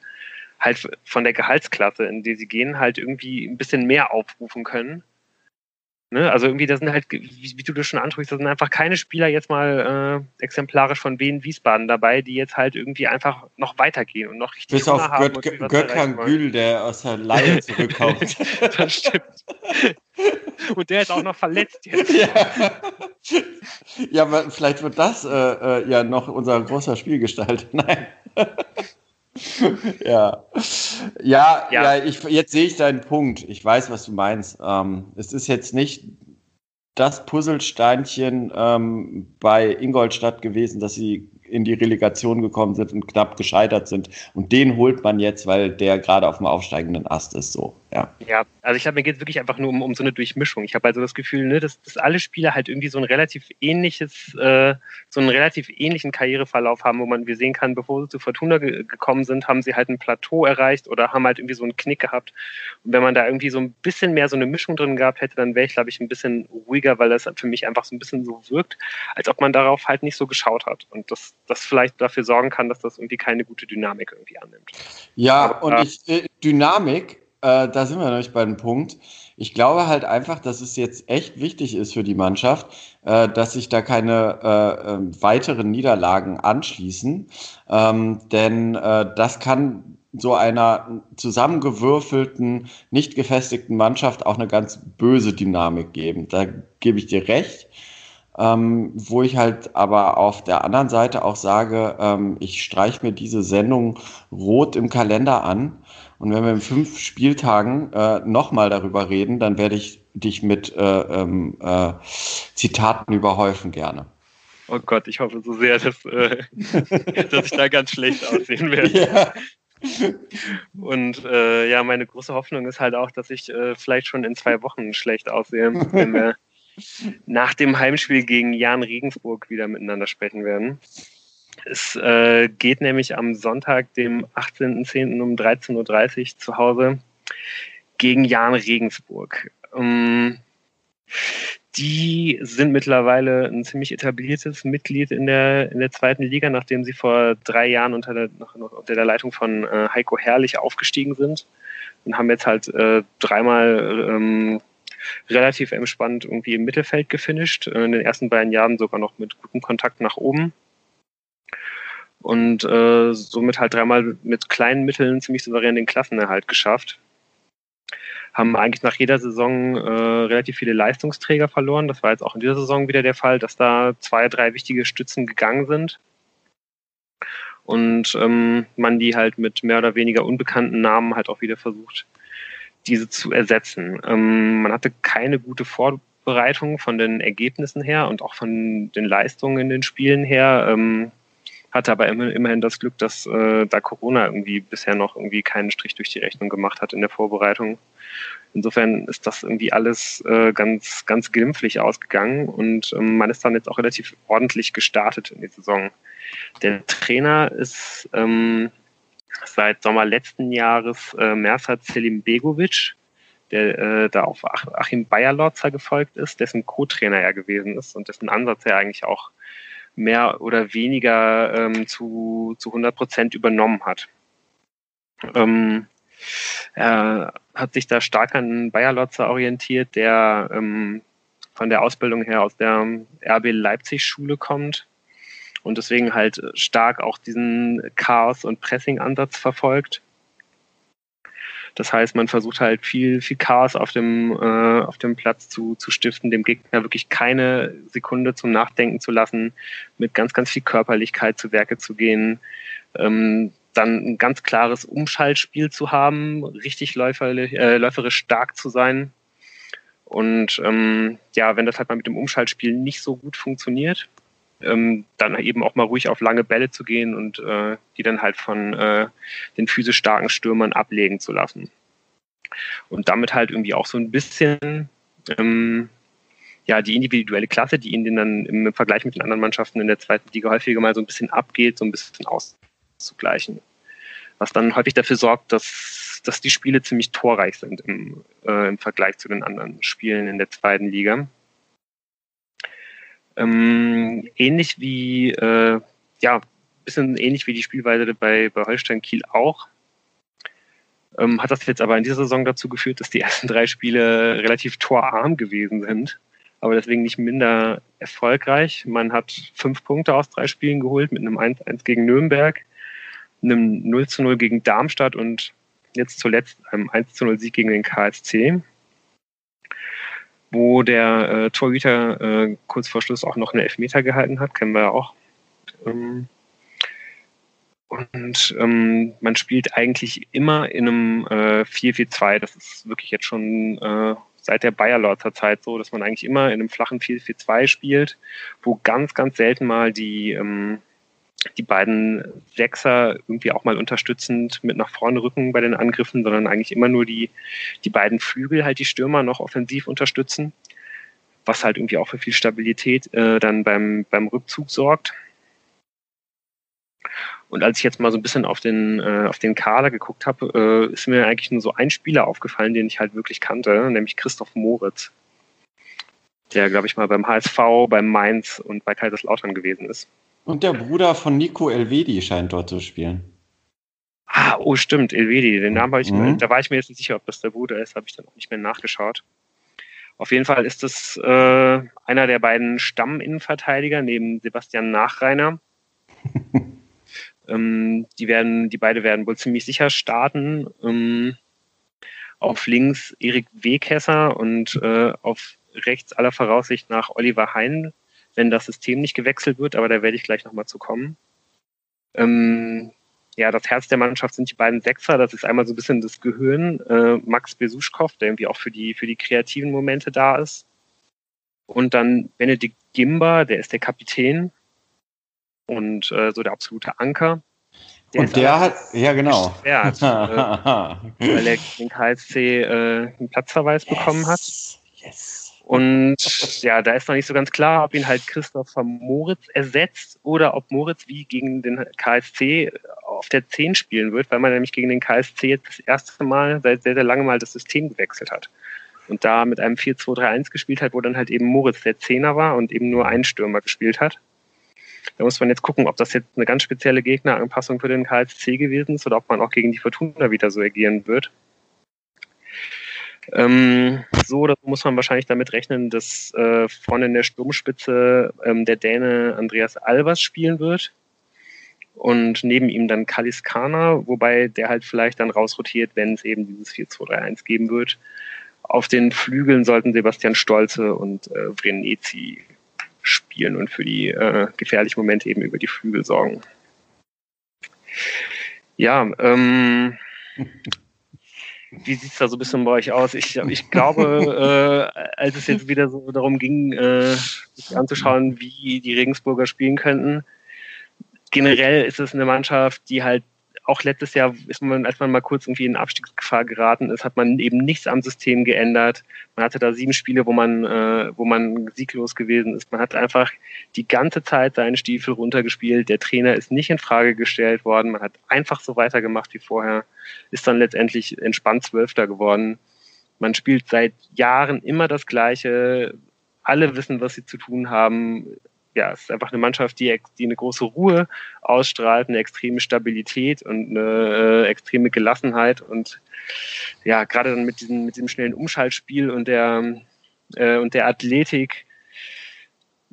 halt von der Gehaltsklasse, in die sie gehen, halt irgendwie ein bisschen mehr aufrufen können. Ne? Also irgendwie, da sind halt, wie, wie, du das schon ansprichst, da sind einfach keine Spieler jetzt mal äh, exemplarisch von Wien Wiesbaden dabei, die jetzt halt irgendwie einfach noch weitergehen und noch richtig Bis auf Gött Gökhan Gül, der aus der Laie [LAUGHS] zurückkommt. [LAUGHS] das stimmt. Und der ist auch noch verletzt jetzt. Ja, ja vielleicht wird das äh, äh, ja noch unser großer Spielgestalt. [LAUGHS] Nein. [LAUGHS] ja. ja. Ja, ja, ich, jetzt sehe ich deinen Punkt. Ich weiß, was du meinst. Ähm, es ist jetzt nicht das Puzzlesteinchen ähm, bei Ingolstadt gewesen, dass sie in die Relegation gekommen sind und knapp gescheitert sind. Und den holt man jetzt, weil der gerade auf dem aufsteigenden Ast ist. So, ja. Ja, also ich glaube, mir geht es wirklich einfach nur um, um so eine Durchmischung. Ich habe also das Gefühl, ne, dass, dass alle Spieler halt irgendwie so ein relativ ähnliches, äh, so einen relativ ähnlichen Karriereverlauf haben, wo man wir sehen kann, bevor sie zu Fortuna ge gekommen sind, haben sie halt ein Plateau erreicht oder haben halt irgendwie so einen Knick gehabt. Und wenn man da irgendwie so ein bisschen mehr so eine Mischung drin gehabt hätte, dann wäre ich, glaube ich, ein bisschen ruhiger, weil das für mich einfach so ein bisschen so wirkt, als ob man darauf halt nicht so geschaut hat. Und das, das vielleicht dafür sorgen kann, dass das irgendwie keine gute Dynamik irgendwie annimmt. Ja, Aber, und ich, äh, Dynamik äh, da sind wir nämlich bei dem Punkt. Ich glaube halt einfach, dass es jetzt echt wichtig ist für die Mannschaft, äh, dass sich da keine äh, ähm, weiteren Niederlagen anschließen. Ähm, denn äh, das kann so einer zusammengewürfelten, nicht gefestigten Mannschaft auch eine ganz böse Dynamik geben. Da gebe ich dir recht. Ähm, wo ich halt aber auf der anderen Seite auch sage, ähm, ich streiche mir diese Sendung rot im Kalender an und wenn wir in fünf Spieltagen äh, nochmal darüber reden, dann werde ich dich mit äh, ähm, äh, Zitaten überhäufen gerne. Oh Gott, ich hoffe so sehr, dass, äh, [LAUGHS] dass ich da ganz schlecht aussehen werde. Ja. Und äh, ja, meine große Hoffnung ist halt auch, dass ich äh, vielleicht schon in zwei Wochen schlecht aussehe, wenn wir [LAUGHS] nach dem Heimspiel gegen Jan Regensburg wieder miteinander sprechen werden. Es äh, geht nämlich am Sonntag, dem 18.10. um 13.30 Uhr zu Hause gegen Jan Regensburg. Ähm, die sind mittlerweile ein ziemlich etabliertes Mitglied in der, in der zweiten Liga, nachdem sie vor drei Jahren unter der, unter der Leitung von äh, Heiko Herrlich aufgestiegen sind und haben jetzt halt äh, dreimal ähm, relativ entspannt irgendwie im Mittelfeld gefinisht. In den ersten beiden Jahren sogar noch mit gutem Kontakt nach oben und äh, somit halt dreimal mit kleinen Mitteln ziemlich souverän den Klassenerhalt geschafft. Haben eigentlich nach jeder Saison äh, relativ viele Leistungsträger verloren. Das war jetzt auch in dieser Saison wieder der Fall, dass da zwei, drei wichtige Stützen gegangen sind. Und ähm, man die halt mit mehr oder weniger unbekannten Namen halt auch wieder versucht, diese zu ersetzen. Ähm, man hatte keine gute Vorbereitung von den Ergebnissen her und auch von den Leistungen in den Spielen her. Ähm, hatte aber immerhin das Glück, dass äh, da Corona irgendwie bisher noch irgendwie keinen Strich durch die Rechnung gemacht hat in der Vorbereitung. Insofern ist das irgendwie alles äh, ganz, ganz glimpflich ausgegangen und ähm, man ist dann jetzt auch relativ ordentlich gestartet in die Saison. Der Trainer ist ähm, seit Sommer letzten Jahres äh, Mersat Selim Begovic, der äh, da auf Achim Bayerlotzer gefolgt ist, dessen Co-Trainer er gewesen ist und dessen Ansatz er eigentlich auch mehr oder weniger ähm, zu, zu 100 Prozent übernommen hat. Ähm, er hat sich da stark an Bayer Lotzer orientiert, der ähm, von der Ausbildung her aus der RB Leipzig Schule kommt und deswegen halt stark auch diesen Chaos- und Pressing-Ansatz verfolgt. Das heißt, man versucht halt viel, viel Chaos auf dem, äh, auf dem Platz zu, zu stiften, dem Gegner wirklich keine Sekunde zum Nachdenken zu lassen, mit ganz, ganz viel Körperlichkeit zu Werke zu gehen, ähm, dann ein ganz klares Umschaltspiel zu haben, richtig läuferlich, äh, läuferisch stark zu sein. Und ähm, ja, wenn das halt mal mit dem Umschaltspiel nicht so gut funktioniert, ähm, dann eben auch mal ruhig auf lange Bälle zu gehen und äh, die dann halt von äh, den physisch starken Stürmern ablegen zu lassen. Und damit halt irgendwie auch so ein bisschen ähm, ja, die individuelle Klasse, die ihnen dann im Vergleich mit den anderen Mannschaften in der zweiten Liga häufiger mal so ein bisschen abgeht, so ein bisschen auszugleichen. Was dann häufig dafür sorgt, dass, dass die Spiele ziemlich torreich sind im, äh, im Vergleich zu den anderen Spielen in der zweiten Liga. Ähm, ähnlich wie, äh, ja, bisschen ähnlich wie die Spielweise bei, bei Holstein Kiel auch. Ähm, hat das jetzt aber in dieser Saison dazu geführt, dass die ersten drei Spiele relativ torarm gewesen sind, aber deswegen nicht minder erfolgreich. Man hat fünf Punkte aus drei Spielen geholt mit einem 1-1 gegen Nürnberg, einem 0-0 gegen Darmstadt und jetzt zuletzt einem 1-0 Sieg gegen den KSC wo der äh, Torhüter äh, kurz vor Schluss auch noch einen Elfmeter gehalten hat, kennen wir ja auch. Ähm, und ähm, man spielt eigentlich immer in einem äh, 4-4-2. Das ist wirklich jetzt schon äh, seit der Bayer-Lorzer Zeit so, dass man eigentlich immer in einem flachen 4-4-2 spielt, wo ganz, ganz selten mal die ähm, die beiden Sechser irgendwie auch mal unterstützend mit nach vorne rücken bei den Angriffen, sondern eigentlich immer nur die, die beiden Flügel halt die Stürmer noch offensiv unterstützen, was halt irgendwie auch für viel Stabilität äh, dann beim, beim Rückzug sorgt. Und als ich jetzt mal so ein bisschen auf den, äh, auf den Kader geguckt habe, äh, ist mir eigentlich nur so ein Spieler aufgefallen, den ich halt wirklich kannte, nämlich Christoph Moritz, der, glaube ich, mal beim HSV, beim Mainz und bei Kaiserslautern gewesen ist. Und der Bruder von Nico Elvedi scheint dort zu spielen. Ah, oh stimmt, Elvedi. Den Namen habe ich, mhm. da war ich mir jetzt nicht sicher, ob das der Bruder ist, habe ich dann auch nicht mehr nachgeschaut. Auf jeden Fall ist das äh, einer der beiden Stamminnenverteidiger neben Sebastian Nachreiner. [LAUGHS] ähm, die werden, die beide werden wohl ziemlich sicher starten. Ähm, auf links Erik Wegkesser und äh, auf rechts aller Voraussicht nach Oliver Hein wenn das System nicht gewechselt wird, aber da werde ich gleich nochmal zu kommen. Ähm, ja, das Herz der Mannschaft sind die beiden Sechser. Das ist einmal so ein bisschen das Gehirn, äh, Max Besuschkow, der irgendwie auch für die, für die kreativen Momente da ist. Und dann Benedikt Gimba, der ist der Kapitän und äh, so der absolute Anker. Der und der hat, ja genau. Gesperrt, äh, [LAUGHS] weil er den KSC äh, einen Platzverweis yes. bekommen hat. Yes. Und ja, da ist noch nicht so ganz klar, ob ihn halt Christopher Moritz ersetzt oder ob Moritz wie gegen den KSC auf der 10 spielen wird, weil man nämlich gegen den KSC jetzt das erste Mal seit sehr, sehr lange mal das System gewechselt hat. Und da mit einem 4-2-3-1 gespielt hat, wo dann halt eben Moritz der Zehner war und eben nur ein Stürmer gespielt hat. Da muss man jetzt gucken, ob das jetzt eine ganz spezielle Gegneranpassung für den KSC gewesen ist oder ob man auch gegen die Fortuna wieder so agieren wird. Ähm, so, da muss man wahrscheinlich damit rechnen, dass äh, vorne in der Sturmspitze ähm, der Däne Andreas Albers spielen wird und neben ihm dann Kalis Kana, wobei der halt vielleicht dann rausrotiert, wenn es eben dieses 4-2-3-1 geben wird. Auf den Flügeln sollten Sebastian Stolze und äh, Vrenetzi spielen und für die äh, gefährlichen Momente eben über die Flügel sorgen. Ja, ähm, [LAUGHS] wie sieht es da so ein bisschen bei euch aus? Ich, ich glaube, äh, als es jetzt wieder so darum ging, äh, sich anzuschauen, wie die Regensburger spielen könnten, generell ist es eine Mannschaft, die halt auch letztes Jahr ist man, als man mal kurz irgendwie in Abstiegsgefahr geraten ist, hat man eben nichts am System geändert. Man hatte da sieben Spiele, wo man, äh, wo man sieglos gewesen ist. Man hat einfach die ganze Zeit seinen Stiefel runtergespielt. Der Trainer ist nicht in Frage gestellt worden. Man hat einfach so weitergemacht wie vorher. Ist dann letztendlich entspannt Zwölfter geworden. Man spielt seit Jahren immer das Gleiche. Alle wissen, was sie zu tun haben ja, es ist einfach eine Mannschaft, die, die eine große Ruhe ausstrahlt, eine extreme Stabilität und eine äh, extreme Gelassenheit und ja, gerade dann mit diesem, mit diesem schnellen Umschaltspiel und der, äh, und der Athletik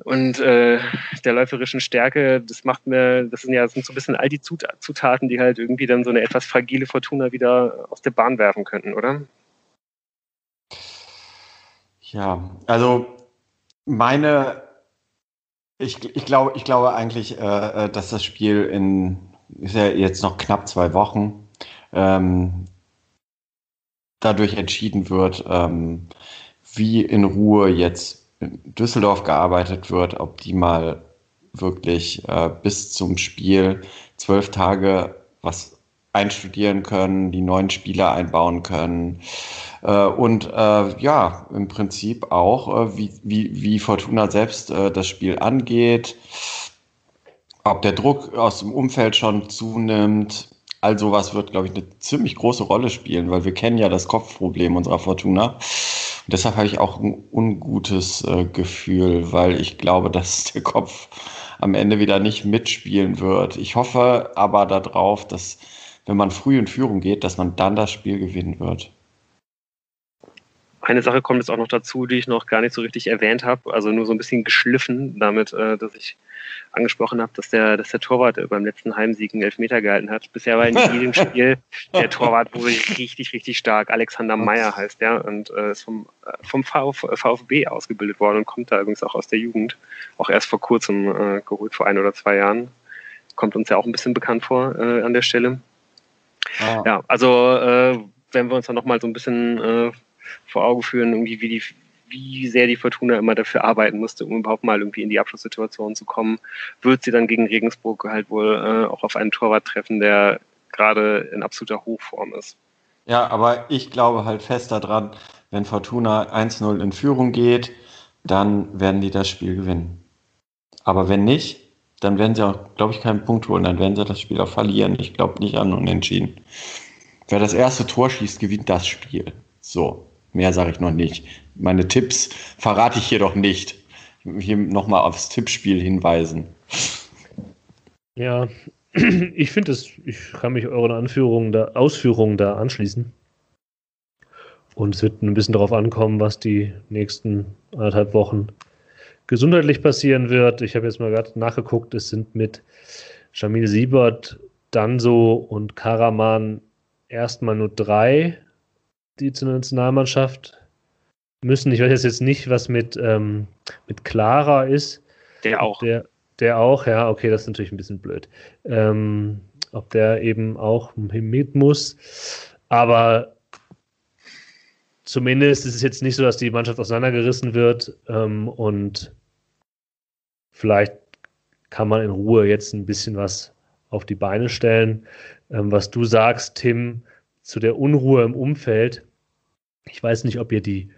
und äh, der läuferischen Stärke, das macht mir, das sind ja das sind so ein bisschen all die Zutaten, die halt irgendwie dann so eine etwas fragile Fortuna wieder aus der Bahn werfen könnten, oder? Ja, also meine, ich, ich glaube, ich glaube eigentlich, äh, äh, dass das Spiel in ist ja jetzt noch knapp zwei Wochen ähm, dadurch entschieden wird, ähm, wie in Ruhe jetzt in Düsseldorf gearbeitet wird, ob die mal wirklich äh, bis zum Spiel zwölf Tage was einstudieren können, die neuen Spieler einbauen können äh, und äh, ja, im Prinzip auch, äh, wie, wie, wie Fortuna selbst äh, das Spiel angeht, ob der Druck aus dem Umfeld schon zunimmt. All sowas wird, glaube ich, eine ziemlich große Rolle spielen, weil wir kennen ja das Kopfproblem unserer Fortuna. Und deshalb habe ich auch ein ungutes äh, Gefühl, weil ich glaube, dass [LAUGHS] der Kopf am Ende wieder nicht mitspielen wird. Ich hoffe aber darauf, dass wenn man früh in Führung geht, dass man dann das Spiel gewinnen wird. Eine Sache kommt jetzt auch noch dazu, die ich noch gar nicht so richtig erwähnt habe, also nur so ein bisschen geschliffen damit, äh, dass ich angesprochen habe, dass der, dass der Torwart beim letzten Heimsieg einen Elfmeter gehalten hat. Bisher war in jedem [LAUGHS] Spiel der Torwart wohl richtig, richtig stark. Alexander Meyer heißt der und äh, ist vom, äh, vom Vf, VfB ausgebildet worden und kommt da übrigens auch aus der Jugend. Auch erst vor kurzem äh, geholt, vor ein oder zwei Jahren. Kommt uns ja auch ein bisschen bekannt vor äh, an der Stelle. Ah. Ja, also äh, wenn wir uns dann nochmal so ein bisschen äh, vor Augen führen, irgendwie wie die, wie sehr die Fortuna immer dafür arbeiten musste, um überhaupt mal irgendwie in die Abschlusssituation zu kommen, wird sie dann gegen Regensburg halt wohl äh, auch auf einen Torwart treffen, der gerade in absoluter Hochform ist. Ja, aber ich glaube halt fest daran, wenn Fortuna 1-0 in Führung geht, dann werden die das Spiel gewinnen. Aber wenn nicht, dann werden sie auch, glaube ich, keinen Punkt holen. Dann werden sie das Spiel auch verlieren. Ich glaube nicht an Unentschieden. Wer das erste Tor schießt, gewinnt das Spiel. So. Mehr sage ich noch nicht. Meine Tipps verrate ich hier doch nicht. Hier nochmal aufs Tippspiel hinweisen. Ja, [CLEARS THROAT] ich finde es, ich kann mich euren Anführungen da, Ausführungen da anschließen. Und es wird ein bisschen darauf ankommen, was die nächsten anderthalb Wochen gesundheitlich passieren wird. Ich habe jetzt mal gerade nachgeguckt, es sind mit Jamil Siebert, Danso und Karaman erstmal nur drei die zur Nationalmannschaft müssen. Ich weiß jetzt nicht, was mit, ähm, mit Clara ist. Der auch. Der, der auch, ja, okay, das ist natürlich ein bisschen blöd. Ähm, ob der eben auch mit muss. Aber zumindest ist es jetzt nicht so, dass die Mannschaft auseinandergerissen wird ähm, und vielleicht kann man in Ruhe jetzt ein bisschen was auf die Beine stellen. Ähm, was du sagst, Tim, zu der Unruhe im Umfeld. Ich weiß nicht, ob ihr die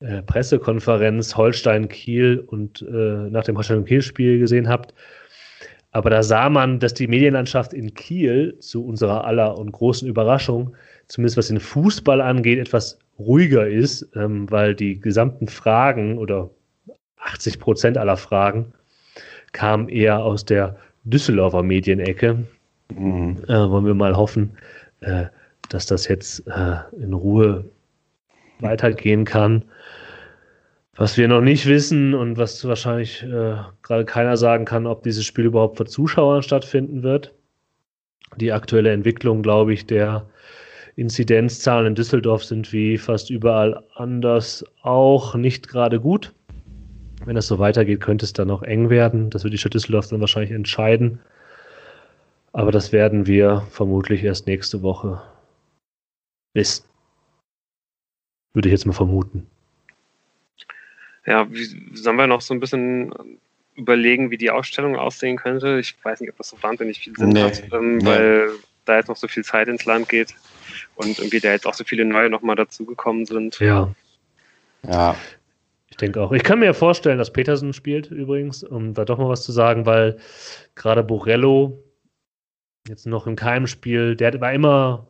äh, Pressekonferenz Holstein-Kiel und äh, nach dem Holstein-Kiel-Spiel gesehen habt. Aber da sah man, dass die Medienlandschaft in Kiel zu unserer aller und großen Überraschung, zumindest was den Fußball angeht, etwas ruhiger ist, ähm, weil die gesamten Fragen oder 80 Prozent aller Fragen kamen eher aus der Düsseldorfer Medienecke. Mhm. Äh, wollen wir mal hoffen, äh, dass das jetzt äh, in Ruhe weitergehen kann. Was wir noch nicht wissen und was wahrscheinlich äh, gerade keiner sagen kann, ob dieses Spiel überhaupt vor Zuschauern stattfinden wird. Die aktuelle Entwicklung, glaube ich, der Inzidenzzahlen in Düsseldorf sind wie fast überall anders auch nicht gerade gut. Wenn es so weitergeht, könnte es dann noch eng werden. Das wird die Stadt Düsseldorf dann wahrscheinlich entscheiden. Aber das werden wir vermutlich erst nächste Woche ist. Würde ich jetzt mal vermuten. Ja, wie, sollen wir noch so ein bisschen überlegen, wie die Ausstellung aussehen könnte? Ich weiß nicht, ob das so wahnsinnig viel Sinn nee, hat, ähm, nee. weil da jetzt noch so viel Zeit ins Land geht und irgendwie da jetzt auch so viele neue nochmal dazugekommen sind. Ja. Ja. Ich denke auch. Ich kann mir vorstellen, dass Petersen spielt übrigens, um da doch mal was zu sagen, weil gerade Borello jetzt noch in keinem Spiel, der war immer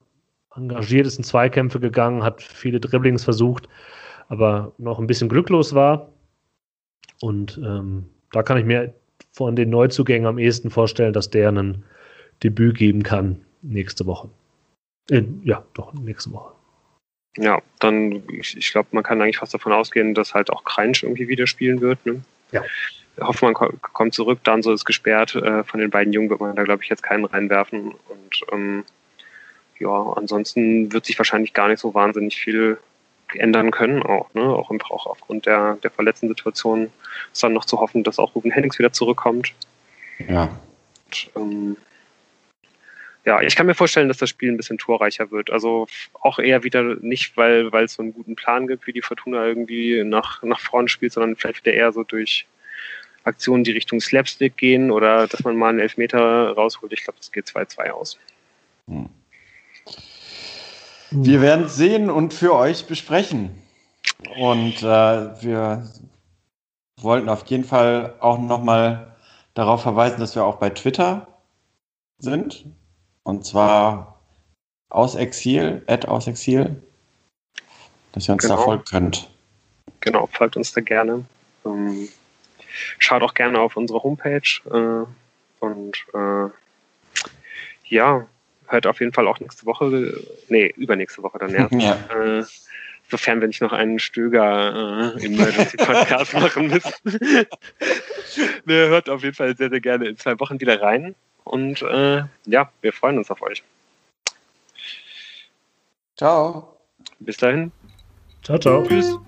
engagiert ist in Zweikämpfe gegangen, hat viele Dribblings versucht, aber noch ein bisschen glücklos war. Und ähm, da kann ich mir von den Neuzugängen am ehesten vorstellen, dass der ein Debüt geben kann nächste Woche. Äh, ja, doch, nächste Woche. Ja, dann, ich, ich glaube, man kann eigentlich fast davon ausgehen, dass halt auch Kreinsch irgendwie wieder spielen wird. Ne? Ja. Hoffmann kommt zurück, dann so ist gesperrt. Äh, von den beiden Jungen wird man da, glaube ich, jetzt keinen reinwerfen. Und ähm, ja, ansonsten wird sich wahrscheinlich gar nicht so wahnsinnig viel ändern können, auch, ne? auch, im, auch aufgrund der, der verletzten Situation ist dann noch zu hoffen, dass auch Ruben Hennings wieder zurückkommt. Ja. Und, ähm, ja, ich kann mir vorstellen, dass das Spiel ein bisschen torreicher wird. Also auch eher wieder nicht, weil, es so einen guten Plan gibt, wie die Fortuna irgendwie nach, nach vorne spielt, sondern vielleicht wieder eher so durch Aktionen, die Richtung Slapstick gehen oder dass man mal einen Elfmeter rausholt. Ich glaube, das geht 2-2 aus. Hm. Wir werden es sehen und für euch besprechen. Und äh, wir wollten auf jeden Fall auch nochmal darauf verweisen, dass wir auch bei Twitter sind. Und zwar aus Exil, at aus Exil, dass ihr uns genau. da folgen könnt. Genau, folgt uns da gerne. Ähm, schaut auch gerne auf unsere Homepage äh, und äh, ja, hört auf jeden Fall auch nächste Woche, nee, übernächste Woche dann erst. [LAUGHS] Ja. Äh, sofern wir nicht noch einen Stöger äh, Emergency Podcast [LAUGHS] machen müssen. [LAUGHS] ne, hört auf jeden Fall sehr, sehr gerne in zwei Wochen wieder rein. Und äh, ja, wir freuen uns auf euch. Ciao. Bis dahin. Ciao, ciao. Tschüss.